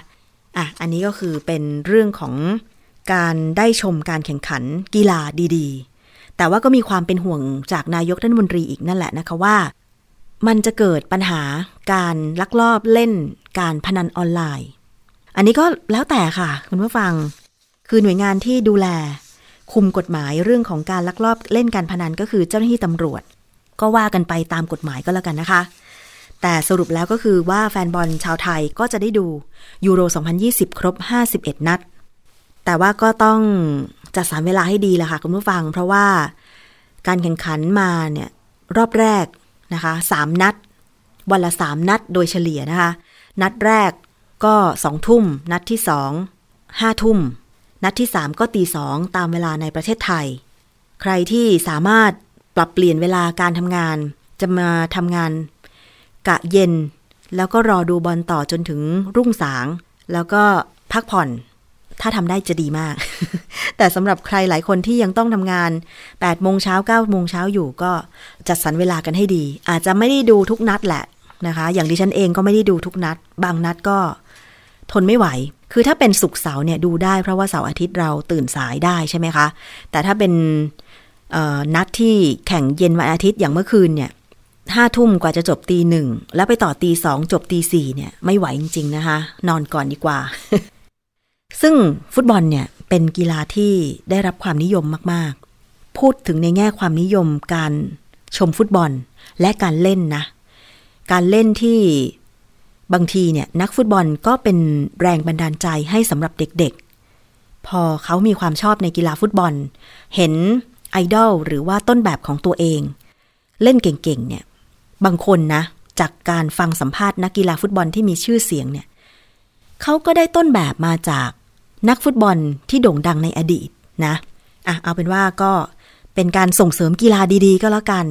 อะ อันนี้ก็คือเป็นเรื่องของการได้ชมการแข่งขันกีฬาดีๆ แต่ว่าก็มีความเป็นห่วงจากนายกรัฐมนตรีอีกนั่นแหละนะคะว่า มันจะเกิดปัญหาการลักลอบเล่นการพนันออนไลน์ อันนี้ก็แล้วแต่ค่ะ คุณผู้ฟัง คือหน่วยงานที่ดูแล คุมกฎหมายเรื่องของการลักลอบเล่นการพนันก็คือเจ้าหน้าที่ตำรวจ ก็ว่ากันไปตามกฎหมายก็แล้วกันนะคะ แต่สรุปแล้วก็คือว่าแฟนบอลชาวไทยก็จะได้ดูยูโร 2020 ครบ 51 นัด แต่ว่าก็ต้องจัดสรรเวลาให้ดีละค่ะคุณผู้ฟัง เพราะว่าการแข่งขันมาเนี่ยรอบแรกนะคะสามนัด วันละสามนัดโดยเฉลี่ยนะคะ นัดแรกก็สองทุ่ม นัดที่สองห้าทุ่ม นัดที่สามก็ตีสองตามเวลาในประเทศไทย ใครที่สามารถปรับเปลี่ยนเวลาการทำงาน จะมาทำงาน กะเย็น แล้วก็รอดูบอลต่อจนถึงรุ่งสาง แล้วก็พักผ่อน ถ้าทำได้จะดีมาก แต่สำหรับใครหลายคนที่ยังต้องทำงาน8โมงเช้า9โมงเช้าอยู่ก็จัดสรรเวลากันให้ดี อาจจะไม่ได้ดูทุกนัดแหละนะคะ อย่างดิฉันเองก็ไม่ได้ดูทุกนัด บางนัดก็ทนไม่ไหว คือถ้าเป็นสุกเสาร์เนี่ยดูได้เพราะว่าเสาร์อาทิตย์เราตื่นสายได้ใช่ไหมคะ แต่ถ้าเป็นนัดที่แข่งเย็นวันอาทิตย์อย่างเมื่อคืนเนี่ยห้าทุ่มกว่าจะจบตีหนึ่งแล้วไปต่อตีสองจบตีสี่เนี่ยไม่ไหวจริง ๆ นะคะ นอนก่อนดีกว่า ซึ่งฟุตบอลเนี่ยเป็นกีฬาที่ได้รับความนิยมมากๆ พูดถึงในแง่ความนิยมการชมฟุตบอลและการเล่นนะ การเล่นที่ บางทีเนี่ยนักฟุตบอลก็เป็นแรงบันดาลใจให้สำหรับเด็กๆ พอเขามีความชอบในกีฬาฟุตบอล เห็นไอดอลหรือว่าต้นแบบของตัวเอง เล่นเก่งๆเนี่ยบางคนนะ จากการฟังสัมภาษณ์นักกีฬาฟุตบอลที่มีชื่อเสียงเนี่ยเขาก็ได้ต้นแบบมาจากนักฟุตบอลที่โด่งดังในอดีตนะอะเอาเป็นว่าก็เป็นการส่งเสริมกีฬาดีๆ ก็แล้วกัน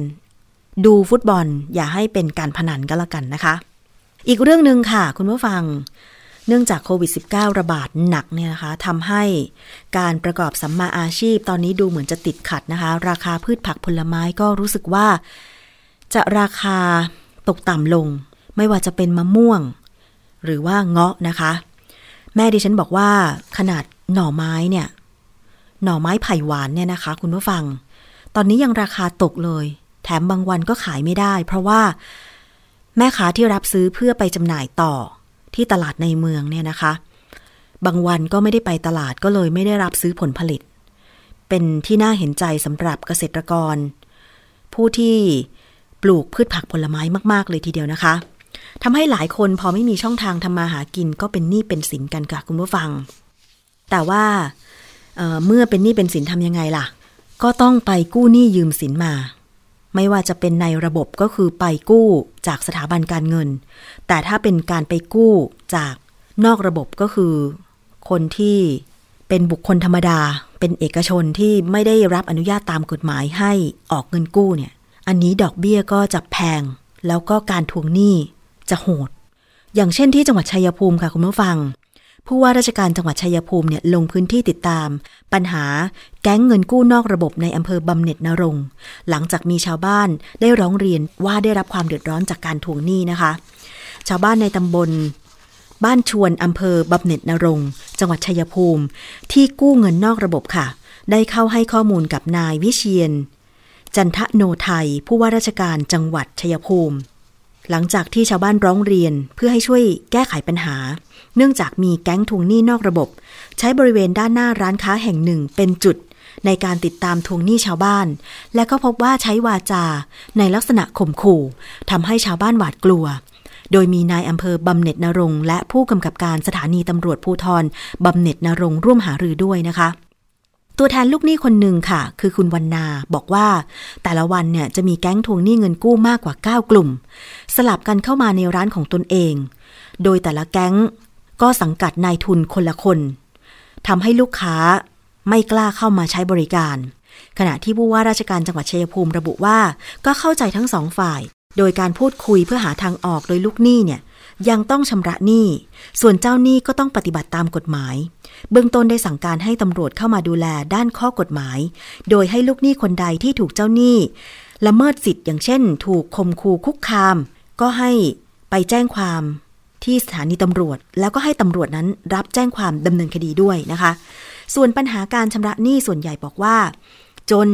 ดูฟุตบอลอย่าให้เป็นการพนันก็แล้วกันนะคะ อีกเรื่องหนึ่งค่ะ คุณผู้ฟัง เนื่องจากโควิด -19 ระบาดหนักเนี่ยนะคะทำให้การประกอบสัมมาอาชีพตอนนี้ดูเหมือนจะติดขัดนะคะ ราคาพืชผักผลไม้ก็รู้สึกว่า จะราคาตกต่ำลง ไม่ว่าจะเป็นมะม่วง หรือว่าเงาะนะคะ แม่ดิฉันบอกว่าขนาดหน่อไม้เนี่ย หน่อไม้ไผ่หวานเนี่ยนะคะ คุณผู้ฟัง ตอนนี้ยังราคาตกเลย แถมบางวันก็ขายไม่ได้ เพราะว่า แม่ค้าที่รับซื้อเพื่อไปจำหน่ายต่อที่ตลาดในเมืองเนี่ยนะคะ บางวันก็ไม่ได้ไปตลาดก็เลยไม่ได้รับซื้อผลผลิต เป็นที่น่าเห็นใจสำหรับเกษตรกร ผู้ที่ปลูกพืชผักผลไม้มาก ๆ เลยทีเดียวนะคะทำให้หลายคนพอไม่มีช่องทางทำมาหากินก็เป็นหนี้เป็นสินกันค่ะคุณผู้ฟัง แต่ว่าเเมื่อเป็นหนี้เป็นสินทำยังไงล่ะ ก็ต้องไปกู้หนี้ยืมสินมา ไม่ว่าจะเป็นในระบบก็คือไปกู้จากสถาบันการเงิน แต่ถ้าเป็นการไปกู้จากนอกระบบก็คือ คนที่เป็นบุคคลธรรมดา เป็นเอกชนที่ไม่ได้รับอนุญาตตามกฎหมายให้ออกเงินกู้เนี่ย อันนี้ดอกเบี้ยก็จะแพง แล้วก็การทวงหนี้จะโหด อย่างเช่นที่จังหวัดชัยภูมิค่ะคุณผู้ฟัง ผู้ว่าราชการจังหวัดชัยภูมิเนี่ยลงพื้นที่ติดตาม ปัญหาแก๊งเงินกู้นอกระบบในอำเภอบำเหน็จนรงหลังจากมีชาวบ้านได้ร้องเรียนว่าได้รับความเดือดร้อนจากการทวงหนี้นะคะ ชาวบ้านในตำบลบ้านชวนอำเภอบำเหน็จนรงจังหวัดชัยภูมิ ที่กู้เงินนอกระบบค่ะ ได้เข้าให้ข้อมูลกับนายวิเชียน จันทโนไทยผู้ว่าราชการจังหวัดชัยภูมิ หลังจากที่ชาวบ้านร้องเรียนเพื่อให้ช่วยแก้ไขปัญหา เนื่องจากมีแก๊งทวงหนี้นอกระบบ ใช้บริเวณด้านหน้าร้านค้าแห่งหนึ่งเป็นจุด ในการติดตามทวงหนี้ชาวบ้าน และก็พบว่าใช้วาจา ในลักษณะข่มขู่ทำให้ชาวบ้านหวาดกลัว โดยมีนายอำเภอบำเหน็จนรงและผู้กำกับการสถานีตำรวจภูทรบำเหน็จนรงร่วมหารือด้วยนะคะ ตัวแทนลูกหนี้คนหนึ่งค่ะ คือคุณวันนาบอกว่า แต่ละวันเนี่ยจะมีแก๊งทวงหนี้เงินกู้มากกว่า 9 กลุ่ม สลับกันเข้ามาในร้านของตนเอง โดยแต่ละแก๊งก็สังกัดนายทุนคนละคนทำให้ลูกค้าไม่กล้าเข้ามาใช้บริการ ขณะที่ผู้ว่าราชการจังหวัดชัยภูมิระบุว่า ก็เข้าใจทั้งสองฝ่าย โดยการพูดคุยเพื่อหาทางออกโดยลูกหนี้เนี่ย ยังต้องชำระหนี้ ส่วนเจ้าหนี้ก็ต้องปฏิบัติตามกฎหมาย เบื้องต้นได้สั่งการให้ตำรวจเข้ามาดูแลด้านข้อกฎหมาย โดยให้ลูกหนี้คนใดที่ถูกเจ้าหนี้ละเมิดสิทธิ์อย่างเช่น ถูกข่มขู่คุกคาม ก็ให้ไปแจ้งความที่สถานีตำรวจ แล้วก็ให้ตำรวจนั้นรับแจ้งความดำเนินคดีด้วยนะคะ ส่วนปัญหาการชำระหนี้ส่วนใหญ่บอกว่า จน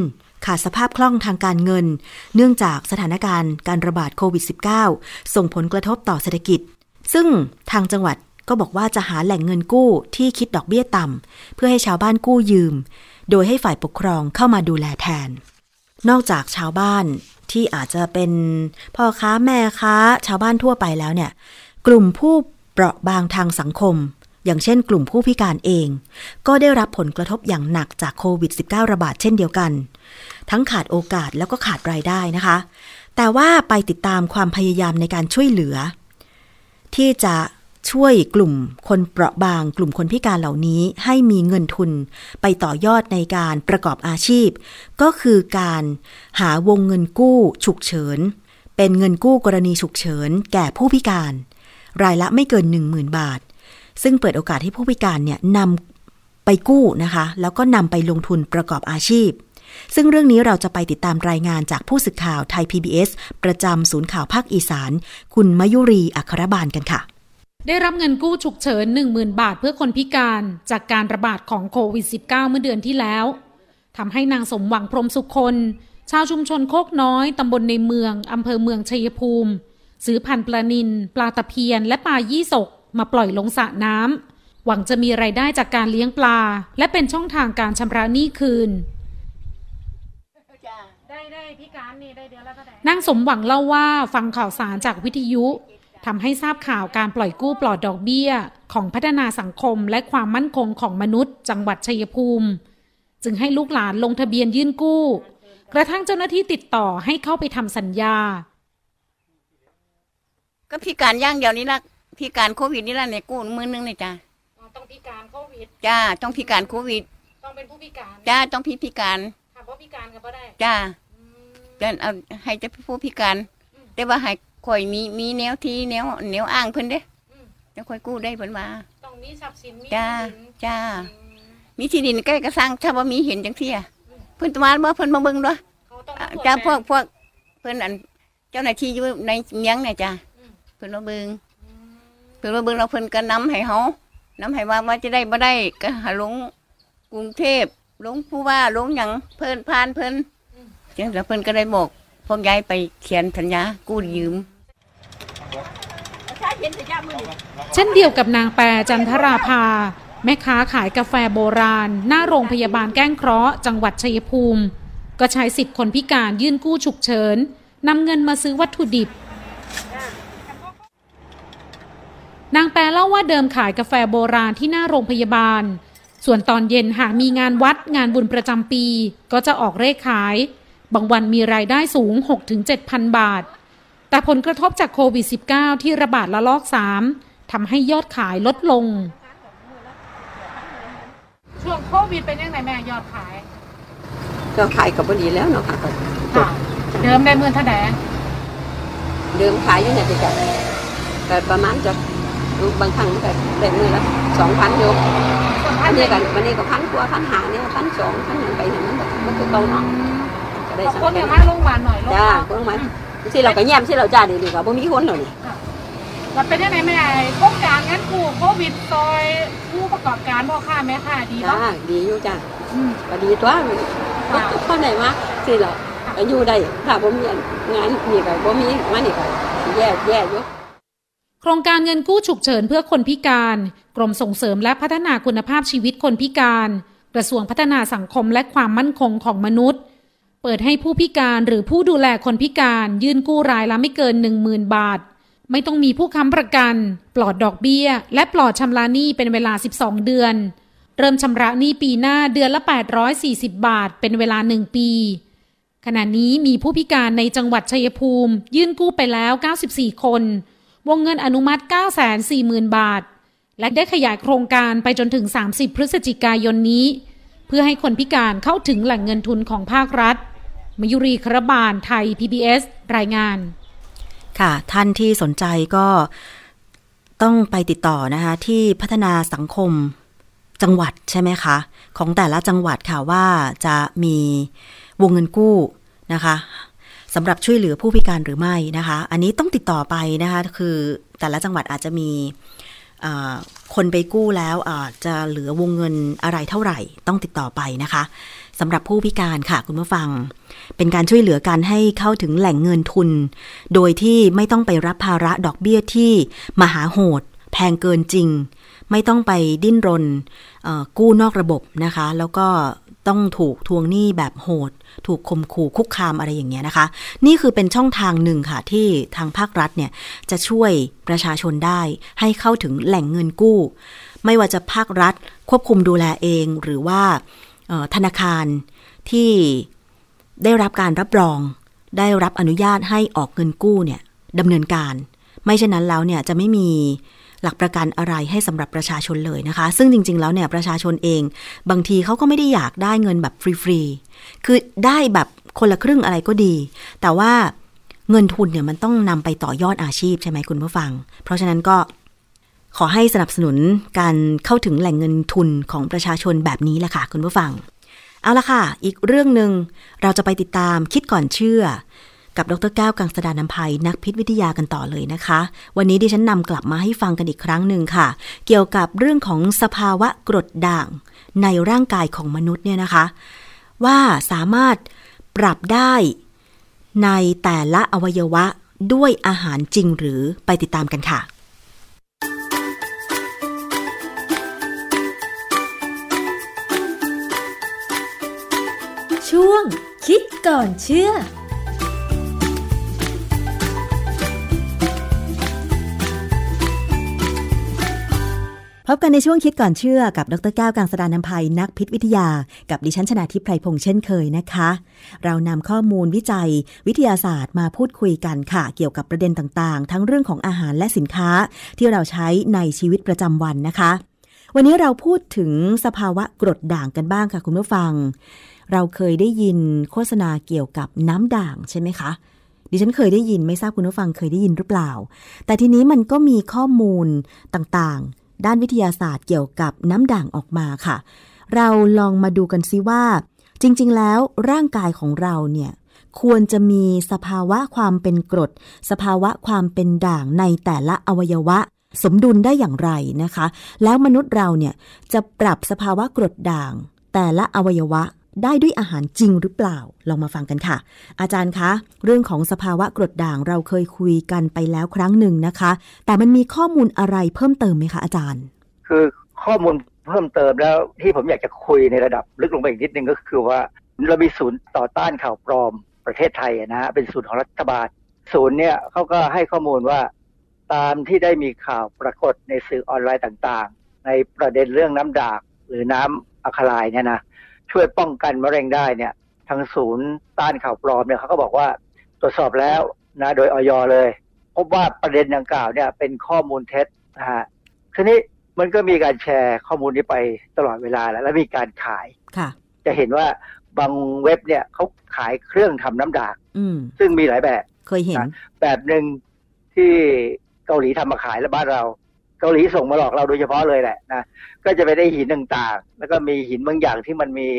ขาดสภาพคล่องทางการเงิน เนื่องจากสถานการณ์การระบาดโควิด -19 ส่งผลกระทบต่อเศรษฐกิจ ซึ่งทางจังหวัดก็บอกว่าจะหาแหล่งเงินกู้ที่คิดดอกเบี้ยต่ำเพื่อให้ชาวบ้านกู้ยืม โดยให้ฝ่ายปกครองเข้ามาดูแลแทน นอกจากชาวบ้านที่อาจจะเป็นพ่อค้าแม่ค้าชาวบ้านทั่วไปแล้วเนี่ย กลุ่มผู้เปราะบางทางสังคม อย่างเช่นกลุ่มผู้พิการเอง ก็ได้รับผลกระทบอย่างหนักจากโควิด -19 ระบาดเช่นเดียวกัน ทั้งขาดโอกาสแล้วก็ขาดรายได้นะคะ แต่ว่าไปติดตามความพยายามในการช่วยเหลือ ที่จะช่วยกลุ่มคนเปราะบาง กลุ่มคนพิการเหล่านี้ให้มีเงินทุนไปต่อยอดในการประกอบอาชีพ ก็คือการหาวงเงินกู้ฉุกเฉิน เป็นเงินกู้กรณีฉุกเฉิน แก่ผู้พิการ รายละไม่เกิน 10,000 บาท ซึ่งเปิดโอกาสให้ผู้พิการเนี่ยนำไปกู้นะคะ แล้วก็นำไปลงทุนประกอบอาชีพ ซึ่งเรื่องนี้เราจะไปติดตามรายงานจากผู้สื่อข่าวไทย PBS ประจำศูนย์ข่าวภาคอีสาน คุณมยุรีอัครบาลกันค่ะ ได้รับเงินกู้ฉุกเฉิน 10,000 บาทเพื่อคนพิการจากการระบาดของโควิด -19 เมื่อเดือนที่แล้วทำให้นางสมหวังพรมสุคนชาวชุมชนโคกน้อยตำบลในเมืองอำเภอเมืองชัยภูมิ ซื้อพันปลานิน ปลาตะเพียน และปลายี่สก มาปล่อยลงสระน้ำหวังจะมีไรายได้จากการเลี้ยงปลา และเป็นช่องทางการชำระหนี้คืน นางสมหวังเล่าว่าฟังข่าวสารจากวิทยุทำให้ทราบข่าวการปล่อยกู้ปลอดดอกเบี้ย ของพัฒนาสังคมและความมั่นคงของมนุษย์ จังหวัดชัยภูมิ จึงให้ลูกหลานลงทะเบียนยื่นกู้ กระทั่งเจ้าหน้าที่ติดต่อให้เข้าไปทำสัญญา ก็พิการย่างเดียวนี้ละพิการโควิดนี่ละในกู้มือนึงเลยจ้าต้องพิการโควิดจ้าต้องพิการโควิด ต้องเป็นผู้พิการจ้าต้องพิพิการถามว่าพิการก็บ่ได้จ้า จะเอาให้จะผู้พิการ แต่ว่าให้ข่อยมีมีแนวที่แนวแนวอ้างเพิ่นเด้จะค่อยกู้ได้เพิ่นมาต้องมีทรัพย์สินมีจ้าจ้า มีที่ดินใกล้กระสังถ้าว่ามีเห็นจังเที่ยเพิ่นตมาบ่เพิ่นมาเบิ่งด้วยจ้าพวกพวกเพิ่นอันเจ้าหน้าที่อยู่ในเมียงเนี่ยจ้าเพิ่นมาเบิ่งเพิ่นมาเบิ่งเราเพิ่นก็นำให้เฮานำให้ว่าว่าจะได้บ่ได้ก็หาลงกรุงเทพลงผู้ว่าลงหยังเพิ่นผ่านเพิ่นจัง แล้วเพิ่นก็ได้บอกพวกยายไปเขียนสัญญากู้ยืม เช่นเดียวกับนางแปรจันทราภา แม่ค้าขายกาแฟโบราณ หน้าโรงพยาบาลแก้งเคราะห์จังหวัดชัยภูมิ ก็ใช้สิทธิ์คนพิการยื่นกู้ฉุกเฉินนำเงินมาซื้อวัตถุดิบ นางแปรเล่าว่าเดิมขายกาแฟโบราณที่หน้าโรงพยาบาล ส่วนตอนเย็นหากมีงานวัดงานบุญประจำปี ก็จะออกเลขขาย บางวันมีรายได้สูง 6-7,000 บาท แต่ผลกระทบจากโควิด -19 ที่ระบาดระลอก 3ทำให้ยอดขายลดลง ช่วงโควิดเป็นยังไงแม่ยอดขาย ก็ขายกับบดีแล้วเนาะค่ะเดิมได้เมื่อเท่าไหร่เดิมขายอยู่เนี่ยจะแต่ประมาณจะบางครั้งก็ได้มือละสองพันอยู่อันนี้กันวันนี้ก็พันกว่าพันหาเนี่ยพันสองพันหนึ่งไปเห็นมันแบบมันคือเก่าเนาะก็ ได้สักคนเดียวมาลงมาหน่อยจ้าลงมาที่เราก็แย้มที่เราจ่าดีดีกว่าบ่มีคนหน่อยมันเป็นยังไงแม่โครงการงั้นกูโควิดซอยผู้ประกอบการพ่อค้าแม่ค้าดีป่ะดีอยู่จ้าก็ดีตัวเท่าไหร่มาที่เราอยู่ได้ถ้าบ่มีงานนี่ก็บ่มีงานนี่ก็แย่แย่อยู่ โครงการเงินกู้ฉุกเฉินเพื่อคนพิการ กรมส่งเสริมและพัฒนาคุณภาพชีวิตคนพิการ กระทรวงพัฒนาสังคมและความมั่นคงของมนุษย์ เปิดให้ผู้พิการหรือผู้ดูแลคนพิการยื่นกู้รายละไม่เกิน 10,000 บาท ไม่ต้องมีผู้ค้ำประกัน ปลอดดอกเบี้ย และปลอดชำระหนี้เป็นเวลา 12 เดือน เริ่มชำระหนี้ปีหน้าเดือนละ 840 บาท เป็นเวลา 1 ปี ขณะนี้มีผู้พิการในจังหวัดชัยภูมิ ยื่นกู้ไปแล้ว 94 คน วงเงินอนุมัติ 940,000 บาท และได้ขยายโครงการไปจนถึง 30 พฤศจิกายนนี้ เพื่อให้คนพิการเข้าถึงแหล่งเงินทุนของภาครัฐ มยุรีครบาลไทย PBS รายงาน ค่ะ ท่านที่สนใจก็ต้องไปติดต่อนะคะ ที่พัฒนาสังคมจังหวัดใช่ไหมคะ ของแต่ละจังหวัดค่ะว่าจะมีวงเงินกู้นะคะสำหรับช่วยเหลือผู้พิการหรือไม่นะคะ อันนี้ต้องติดต่อไปนะคะ คือแต่ละจังหวัดอาจจะมีคนไปกู้แล้วจะเหลือวงเงินอะไรเท่าไหร่ ต้องติดต่อไปนะคะสำหรับผู้พิการค่ะคุณผู้ฟัง เป็นการช่วยเหลือการให้เข้าถึงแหล่งเงินทุน โดยที่ไม่ต้องไปรับภาระดอกเบี้ยที่มหาโหด แพงเกินจริง ไม่ต้องไปดิ้นรนกู้นอกระบบนะคะ แล้วก็ต้องถูกทวงหนี้แบบโหด ถูกข่มขู่คุกคามอะไรอย่างเงี้ยนะคะ นี่คือเป็นช่องทางหนึ่งค่ะที่ทางภาครัฐเนี่ยจะช่วยประชาชนได้ให้เข้าถึงแหล่งเงินกู้ ไม่ว่าจะภาครัฐควบคุมดูแลเอง หรือว่าธนาคารที่ ได้รับการรับรอง ได้รับอนุญาตให้ออกเงินกู้เนี่ยดำเนินการ ไม่เช่นนั้นแล้วเนี่ยจะไม่มีหลักประกันอะไรให้สำหรับประชาชนเลยนะคะ ซึ่งจริง ๆ แล้วเนี่ยประชาชนเอง บางทีเขาก็ไม่ได้อยากได้เงินแบบฟรีๆ คือได้แบบคนละครึ่งอะไรก็ดี แต่ว่าเงินทุนเนี่ยมันต้องนำไปต่อยอดอาชีพใช่ไหมคุณผู้ฟัง เพราะฉะนั้นก็ขอให้สนับสนุนการเข้าถึงแหล่งเงินทุนของประชาชนแบบนี้แหละค่ะคุณผู้ฟัง เอาละค่ะ อีกเรื่องหนึ่งเราจะไปติดตามคิดก่อนเชื่อ กับดรแก้วกังสดานนภัยนักพิษวิทยากันต่อเลยนะคะ วันนี้ดิฉันนำกลับมาให้ฟังกันอีกครั้งหนึ่งค่ะ เกี่ยวกับเรื่องของสภาวะกรดด่าง ในร่างกายของมนุษย์เนี่ยนะคะ ว่าสามารถปรับได้ในแต่ละอวัยวะด้วยอาหารจริงหรือไปติดตามกันค่ะ ช่วง คิดก่อนเชื่อพบกันในช่วงคิดก่อนเชื่อกับดรแก้วกังสดานนภัยนักพิษวิทยา กับดิฉันชนาทิพไพรพงษ์เช่นเคยนะคะ เรานำข้อมูลวิจัย วิทยาศาสตร์มาพูดคุยกันค่ะ เกี่ยวกับประเด็นต่างๆ ทั้งเรื่องของอาหารและสินค้าที่เราใช้ในชีวิตประจำวันนะคะ วันนี้เราพูดถึงสภาวะกรดด่างกันบ้างค่ะคุณผู้ฟัง เราเคยได้ยินโฆษณาเกี่ยวกับน้ำด่างใช่ไหมคะดิฉันเคยได้ยินไม่ทราบคุณผู้ฟังเคยได้ยินหรือเปล่า แต่ทีนี้มันก็มีข้อมูลต่างๆ ด้านวิทยาศาสตร์เกี่ยวกับน้ำด่างออกมาค่ะ เราลองมาดูกันซิว่า จริงๆ แล้วร่างกายของเราเนี่ยควรจะมีสภาวะความเป็นกรด สภาวะความเป็นด่างในแต่ละอวัยวะ สมดุลได้อย่างไรนะคะ แล้วมนุษย์เราเนี่ยจะปรับสภาวะกรดด่าง แต่ละอวัยวะ ได้ด้วยอาหารจริงหรือเปล่า ลองมาฟังกันค่ะ อาจารย์คะ เรื่องของสภาวะกรดด่างเราเคยคุยกันไปแล้วครั้งหนึ่งนะคะ แต่มันมีข้อมูลอะไรเพิ่มเติมไหมคะอาจารย์ คือข้อมูลเพิ่มเติมแล้วที่ผมอยากจะคุยในระดับลึกลงไปอีกนิดนึงก็คือว่าเรามีศูนย์ต่อต้านข่าวปลอมประเทศไทยนะฮะเป็นศูนย์ของรัฐบาล ศูนย์เนี่ยเขาก็ให้ข้อมูลว่า ตามที่ได้มีข่าวปรากฏในสื่อออนไลน์ต่างๆ ในประเด็นเรื่องน้ำด่างหรือน้ำอะคาไลเนี่ยนะ ช่วยป้องกันมะเร็งได้เนี่ย ทางศูนย์ต้านข่าวปลอมเนี่ยเขาก็บอกว่าตรวจสอบแล้วนะโดยออยเลย พบว่าประเด็นดังกล่าวเนี่ยเป็นข้อมูลเท็จนะฮะทีนี้มันก็มีการแชร์ข้อมูลนี้ไปตลอดเวลาแล้ว และมีการขายค่ะ จะเห็นว่าบางเว็บเนี่ยเขาขายเครื่องทำน้ำด่างซึ่งมีหลายแบบ เคยเห็นแบบหนึ่งที่เกาหลีทำมาขายแล้วบ้านเราเกาหลีส่งมาหลอกเราโดยเฉพาะเลยแหละนะก็จะไปได้หินต่างๆ แล้วก็มีหินบางอย่างที่มันมี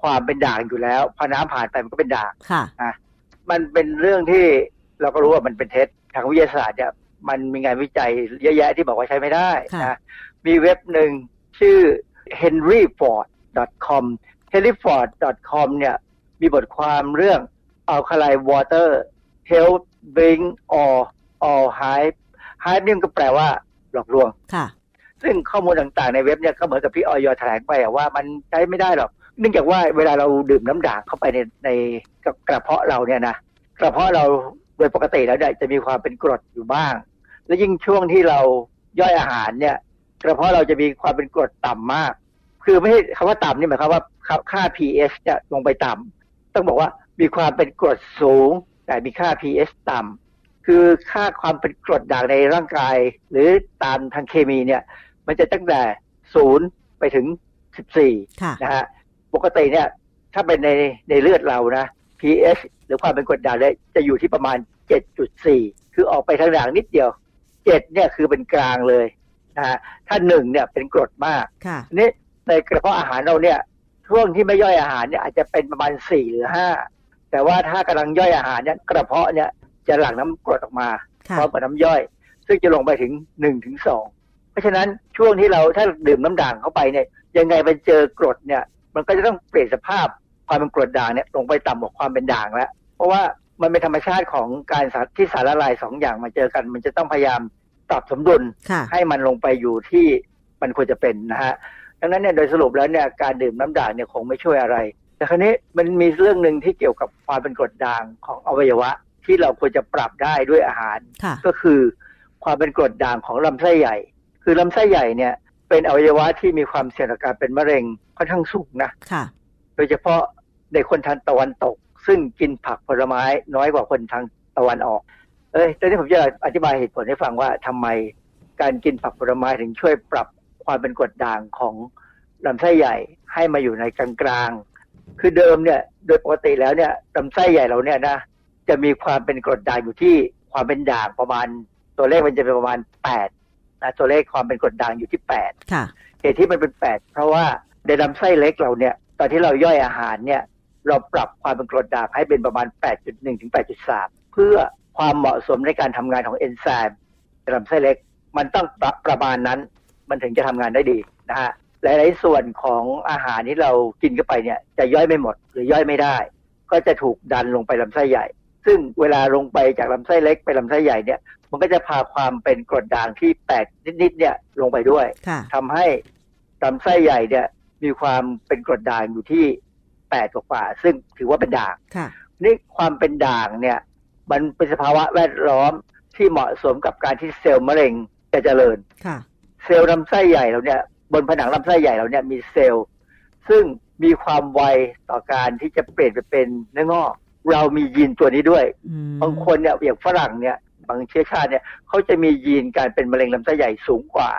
ความเป็นด่างอยู่แล้วพอน้ำผ่านไปมันก็เป็นด่างค่ะนะมันเป็นเรื่องที่เราก็รู้ว่ามันเป็นเท็จทางวิทยาศาสตร์เนี่ยมันมีงานวิจัยเยอะแยะที่บอกว่าใช้ไม่ได้นะมีเว็บหนึ่งชื่อ henryford.com henryford.com เนี่ยมีบทความเรื่อง alkaline water help bring all all hype hype นี่ก็แปลว่า หลอกลวงค่ะ ซึ่งข้อมูลต่างๆในเว็บเนี่ยก็เหมือนกับพี่ออยแถลงไปว่ามันใช้ไม่ได้หรอกเนื่องจากว่าเวลาเราดื่มน้ำด่างเข้าไปในในกระเพาะเราเนี่ยนะกระเพาะเราโดยปกติแล้วเนี่ยจะมีความเป็นกรดอยู่บ้าง และยิ่งช่วงที่เราย่อยอาหารเนี่ย กระเพาะเราจะมีความเป็นกรดต่ำมาก คือไม่ใช่คำว่าต่ำนี่หมายความว่าค่า pH จะลงไปต่ำต้องบอกว่ามีความเป็นกรดสูง แต่มีค่า pH ต่ำ คือค่าความเป็นกรดด่างในร่างกาย หรือตามทางเคมีเนี่ย มันจะตั้งแต่ศูนย์ไปถึงสิบสี่นะฮะปกติเนี่ย ถ้าเป็นในในเลือดเรานะ pH หรือความเป็นกรดด่างเนี่ยจะอยู่ที่ประมาณเจ็ดจุดสี่คือออกไปทางด่างนิดเดียวเจ็ดเนี่ยคือเป็นกลางเลยนะฮะถ้าหนึ่งเนี่ยเป็นกรดมากนี่ในกระเพาะอาหารเราเนี่ยช่วงที่ไม่ย่อยอาหารเนี่ยอาจจะเป็นประมาณสี่หรือห้าแต่ว่าถ้ากำลังย่อยอาหารเนี่ยกระเพาะเนี่ย จะหลั่งน้ำกรดออกมาพร้อมกับน้ำย่อย ซึ่งจะลงไปถึงหนึ่งถึงสองราะฉะนั้นช่วงที่เราถ้าดื่มน้ำด่างเข้าไปเนี่ยยังไงมันเจอกรดเนี่ย มันก็จะต้องเปลี่ยนสภาพความเป็นกรดด่างเนี่ยลงไปต่ำกว่าความเป็นด่างแล้ว เพราะว่ามันเป็นธรรมชาติของการที่สารละลายสองอย่างมาเจอกัน มันจะต้องพยายามปรับสมดุลให้มันลงไปอยู่ที่มันควรจะเป็นนะฮะดังนั้นเนี่ยโดยสรุปแล้วเนี่ยการดื่มน้ำด่างเนี่ยคงไม่ช่วยอะไร แต่ครั้นี้มันมีเรื่องหนึ่งที่เกี่ยวกับความเป็นกรดด่างของอวัยวะ ที่เราควรจะปรับได้ด้วยอาหาร ก็คือความเป็นกรดด่างของลำไส้ใหญ่ คือลำไส้ใหญ่เนี่ย เป็นอวัยวะที่มีความเสี่ยงต่อการเป็นมะเร็งค่อนข้างสูงนะโดยเฉพาะในคนทางตะวันตก ซึ่งกินผักผลไม้น้อยกว่าคนทางตะวันออก เอ้ยตอนนี้ผมจะอธิบายเหตุผลให้ฟังว่าทำไมการกินผักผลไม้ถึงช่วยปรับความเป็นกรดด่างของลำไส้ใหญ่ให้มาอยู่ในกลางๆคือเดิมเนี่ย โดยปกติแล้วเนี่ยลำไส้ใหญ่เราเนี่ยนะ จะมีความเป็นกรดด่างอยู่ที่ความเป็นด่างประมาณ ตัวเลขมันจะเป็นประมาณแปดนะตัวเลขความเป็นกรดด่างอยู่ที่แปดเหตุที่มันเป็นแปดเพราะว่าในลำไส้เล็กเราเนี่ย ตอนที่เราย่อยอาหารเนี่ย เราปรับความเป็นกรดด่างให้เป็นประมาณ 8.1 ถึง 8.3 เพื่อความเหมาะสมในการทำงานของเอนไซม์ในลำไส้เล็ก มันต้องประประมาณนั้น มันถึงจะทำงานได้ดีนะฮะหลาย ๆ ส่วนของอาหารที่เรากินเข้าไปเนี่ย จะย่อยไม่หมดหรือย่อยไม่ได้ ก็จะถูกดันลงไปลำไส้ใหญ่ ซึ่งเวลาลงไปจากลำไส้เล็กไปลำไส้ใหญ่เนี่ยมันก็จะพาความเป็นกรดด่างที่แปดนิดๆเนี่ยลงไปด้วยทำให้ลำไส้ใหญ่เนี่ยมีความเป็นกรดด่างอยู่ที่แปดกว่า ซึ่งถือว่าเป็นด่างนี่ความเป็นด่างเนี่ย มันเป็นสภาวะแวดล้อมที่เหมาะสมกับการที่เซลล์มะเร็งจะเจริญเซลล์ลำไส้ใหญ่เราเนี่ย บนผนังลำไส้ใหญ่เราเนี่ยมีเซลล์ ซึ่งมีความไวต่อการที่จะเปลี่ยนไปเป็นเนื้องอก เรามียีนตัวนี้ด้วยบางคนเนี่ยอย่างฝรั่งเนี่ย บางเชื้อชาติเนี่ยเขาจะมียีนการเป็นมะเร็งลำไส้ใหญ่สูงกว่า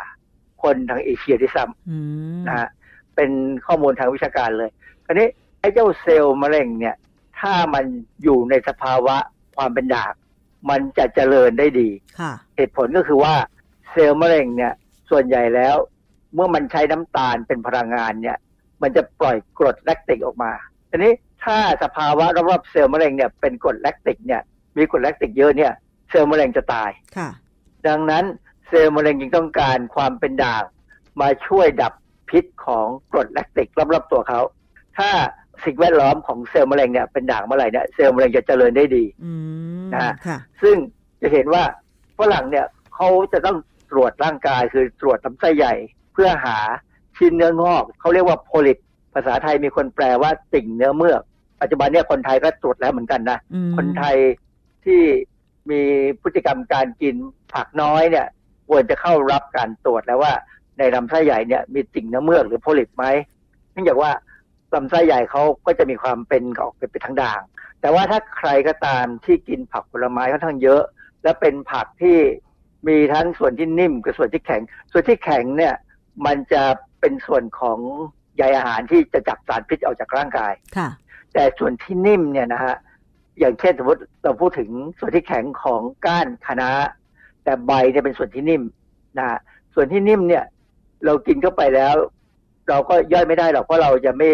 คนทางเอเชียที่ซ้ำนะฮะเป็นข้อมูลทางวิชาการเลยคราวนี้ไอ้เจ้าเซลล์มะเร็งเนี่ย ถ้ามันอยู่ในสภาวะความเป็นดากมันจะเจริญได้ดีเหตุผลก็คือว่าเซลล์มะเร็งเนี่ย ส่วนใหญ่แล้ว เมื่อมันใช้น้ำตาลเป็นพลังงานเนี่ย มันจะปล่อยกรดแลคติกออกมาทีนี้ ถ้าสภาวะรอบๆเซลล์มะเร็งเนี่ยเป็นกรดแลคติกเนี่ยมีกรดแลคติกเยอะเนี่ยเซลล์มะเร็งจะตายค่ะดังนั้นเซลล์มะเร็งจึงต้องการความเป็นด่างมาช่วยดับพิษของกรดแลคติกรอบๆตัวเขาถ้าสิ่งแวดล้อมของเซลล์มะเร็งเนี่ยเป็นด่างเมื่อไหร่เนี่ยเซลล์มะเร็งจะเจริญได้ดีนะฮะซึ่งจะเห็นว่าฝรั่งเนี่ยเขาจะต้องตรวจร่างกายคือตรวจลำไส้ใหญ่เพื่อหาชิ้นเนื้องอกเขาเรียกว่าโพลิปภาษาไทยมีคนแปลว่าติ่งเนื้อเมือก ปัจจุบันเนี่ยคนไทยก็ตรวจแล้วเหมือนกันนะ คนไทยที่มีพฤติกรรมการกินผักน้อยเนี่ย ควรจะเข้ารับการตรวจแล้วว่า ในลำไส้ใหญ่เนี่ยมีติ่งน้ำเมือกหรือโพลิปไหมเนื่องจากว่าลำไส้ใหญ่เขาก็จะมีความเป็นออกเป็นทางด่าง แต่ว่าถ้าใครก็ตามที่กินผักผลไม้ค่อนข้างเยอะ และเป็นผักที่มีทั้งส่วนที่นิ่มกับส่วนที่แข็ง ส่วนที่แข็งเนี่ย มันจะเป็นส่วนของใยอาหารที่จะจับสารพิษออกจากร่างกายค่ะ แต่ส่วนที่นิ่มเนี่ยนะฮะอย่างเช่นสมมติเราพูดถึงส่วนที่แข็งของก้านคะน้าแต่ใบเนี่ยเป็นส่วนที่นิ่มนะส่วนที่นิ่มเนี่ย เรากินเข้าไปแล้ว เราก็ย่อยไม่ได้หรอกเพราะเราจะไม่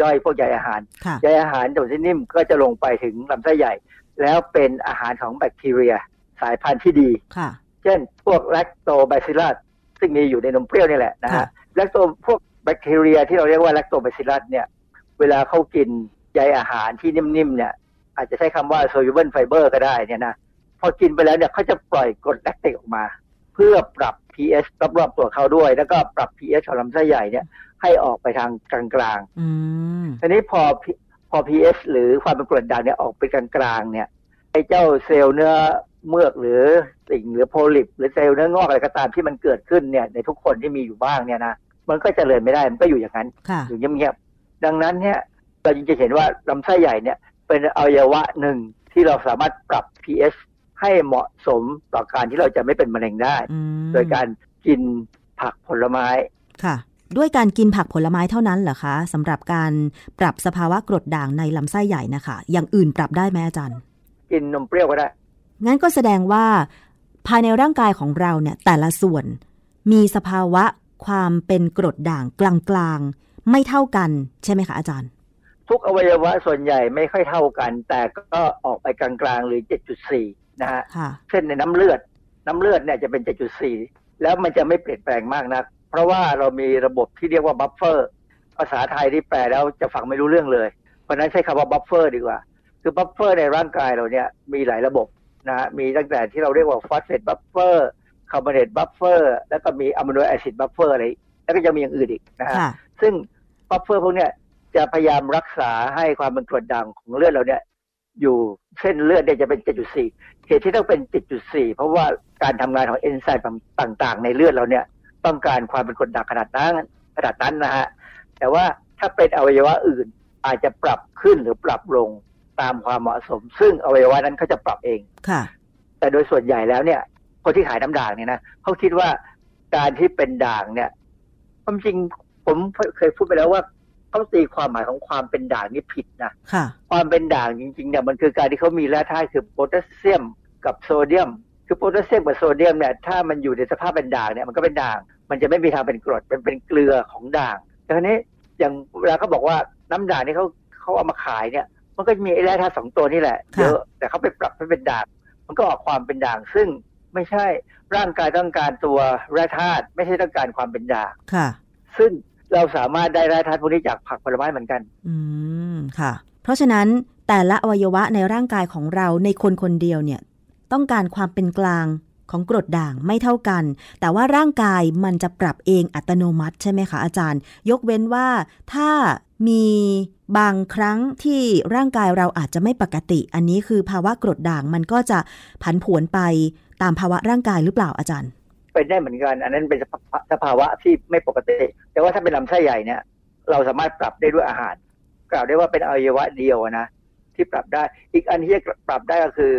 ย่อยพวกใยอาหารใยอาหารส่วนที่นิ่มก็จะลงไปถึงลำไส้ใหญ่ แล้วเป็นอาหารของแบคทีเรียสายพันธุ์ที่ดีเช่น พวกแลคโตไบซิลัสซึ่งมีอยู่ในนมเปรี้ยวนี่แหละนะฮะแลคโตพวกแบคทีเรียที่เราเรียกว่าแลคโตบาซิลลัสเนี่ย เวลาเขากิน ใยอาหารที่นิ่มๆเนี่ยอาจจะใช้คำว่า soluble fiber ก็ได้เนี่ยนะพอกินไปแล้วเนี่ยเขาจะปล่อยกรดแลคติกออกมา เพื่อปรับ pH รอบๆตัวเขาด้วย แล้วก็ปรับ pH ของลำไส้ใหญ่เนี่ยให้ออกไปทางกลางๆทีนี้พอพอ pH หรือความเป็นกรดด่างเนี่ยออกไปกลางๆเนี่ยไอ้เจ้าเซลล์เนื้อเมือกหรือสิ่งหรือโพลิป หรือเซลล์เนื้องอกอะไรก็ตามที่มันเกิดขึ้นเนี่ยในทุกคนที่มีอยู่บ้างเนี่ยนะมันก็จเจริญไม่ได้มันก็อยู่อย่างนั้นอยู่เงียบๆดังนั้นเนี่ย เราจึงจะเห็นว่าลำไส้ใหญ่เนี่ยเป็นอวัยวะหนึ่งที่เราสามารถปรับ pH ให้เหมาะสมต่อการที่เราจะไม่เป็นมะเร็งได้ โดยการกินผักผลไม้ค่ะ ด้วยการกินผักผลไม้เท่านั้นเหรอคะสำหรับการปรับสภาวะกรดด่างในลำไส้ใหญ่นะคะ อย่างอื่นปรับได้ไหมอาจารย์ กินนมเปรี้ยวก็ได้ งั้นก็แสดงว่า ภายในร่างกายของเราเนี่ย แต่ละส่วนมีสภาวะความเป็นกรดด่างกลางๆไม่เท่ากัน ใช่ไหมคะอาจารย์ ทุกอวัยวะส่วนใหญ่ไม่ค่อยเท่ากัน แต่ก็ออกไปกลางๆหรือ 7.4 นะฮะเช่นในน้ำเลือด น้ำเลือดเนี่ยจะเป็น 7.4 แล้วมันจะไม่เปลี่ยนแปลงมากนะัก เพราะว่าเรามีระบบที่เรียกว่าบัฟเฟอร์ภาษาไทยที่แปลแล้วจะฟังไม่รู้เรื่องเลย เพราะนั้นใช้คำว่า buffer ดีกว่า คือ buffer ในร่างกายเราเนี่ยมีหลายระบบนะฮะมีตั้งแต่ที่เราเรียกว่า phosphate buffer carbonate buffer แล้วก็มี amino acid buffer อะไรแล้วก็จะมีอย่างอื่นอีกนะฮะค่ะซึ่ง buffer พวกเนี้ย จะพยายามรักษาให้ความเป็นกรดด่างของเลือดเราเนี่ยอยู่เส้นเลือดเนี่ยจะเป็น 7.4 เหตุที่ต้องเป็น 7.4 เพราะว่าการทำงานของเอนไซม์ต่าง ๆ ในเลือดเราเนี่ยต้องการความเป็นกรดด่างขนาดนั้นขนาดนั้นนะฮะแต่ว่าถ้าเป็นอวัยวะอื่นอาจจะปรับขึ้นหรือปรับลงตามความเหมาะสม ซึ่งอวัยวะนั้นเขาจะปรับเองค่ะ แต่โดยส่วนใหญ่แล้วเนี่ย คนที่ขายน้ำด่างเนี่ยนะเขาคิดว่าการที่เป็นด่างเนี่ยความจริงผมเคยพูดไปแล้วว่า เขาตีความหมายของความเป็นด่างนี่ผิดนะค่ะความเป็นด่างจริงๆเนี่ยมันคือการที่เขามีแร่ธาตุคือโพแทสเซียมกับโซเดียม คือโพแทสเซียมกับโซเดียมเนี่ยถ้ามันอยู่ในสภาพเป็นด่างเนี่ยมันก็เป็นด่าง มันจะไม่มีทางเป็นกรดมันเป็นเกลือของด่างแต่ทีนี้อย่างเวลาเขาบอกว่าน้ำด่างที่เขาเขาเอามาขายเนี่ย มันก็จะมีไอ้แร่ธาตุสองตัวนี่แหละค่ะเยอะแต่เขาไปปรับให้เป็นด่าง มันก็ออกความเป็นด่างซึ่งไม่ใช่ร่างกายต้องการตัวแร่ธาตุไม่ใช่ต้องการความเป็นด่างค่ะ ซึ่ง เราสามารถได้แร่ธาตุพวกนี้จากผักผลไม้เหมือนกัน อืมค่ะ เพราะฉะนั้นแต่ละอวัยวะในร่างกายของเราในคนคนเดียวเนี่ย ต้องการความเป็นกลางของกรดด่างไม่เท่ากัน แต่ว่าร่างกายมันจะปรับเองอัตโนมัติใช่ไหมคะอาจารย์ ยกเว้นว่าถ้ามีบางครั้งที่ร่างกายเราอาจจะไม่ปกติ อันนี้คือภาวะกรดด่างมันก็จะผันผวนไปตามภาวะร่างกายหรือเปล่าอาจารย์ เป็นได้เหมือนกัน อันนั้นเป็นสภาสภาวะที่ไม่ปกติ แต่ว่าถ้าเป็นลำไส้ใหญ่เนี่ย เราสามารถปรับได้ด้วยอาหาร กล่าวได้ว่าเป็นอวัยวะเดียวนะที่ปรับได้ อีกอันที่จะปรับได้ก็คือ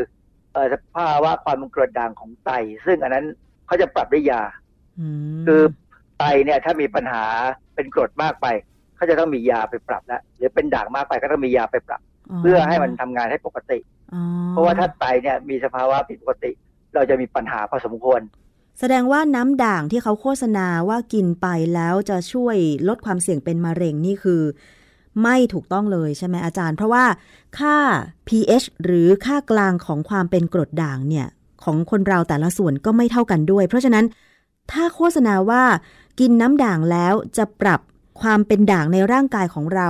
เอ่อสภาวะความเป็นกรดด่างของไต ซึ่งอันนั้นเขาจะปรับด้วยยาอืมคือไตเนี่ย ถ้ามีปัญหาเป็นกรดมากไปเขาจะต้องมียาไปปรับแล้วหรือเป็นด่างมากไปก็ต้องมียาไปปรับ เพื่อให้มันทำงานให้ปกติอ๋อเพราะว่าถ้าไตเนี่ยมีสภาวะผิดปกติ เราจะมีปัญหาพอสมควร แสดงว่าน้ำด่างที่เขาโฆษณาว่ากินไปแล้วจะช่วยลดความเสี่ยงเป็นมะเร็งนี่คือ ไม่ถูกต้องเลยใช่ไหมอาจารย์ เพราะว่าค่า pH หรือค่ากลางของความเป็นกรดด่างเนี่ย ของคนเราแต่ละส่วนก็ไม่เท่ากันด้วย เพราะฉะนั้นถ้าโฆษณาว่ากินน้ำด่างแล้วจะปรับความเป็นด่างในร่างกายของเรา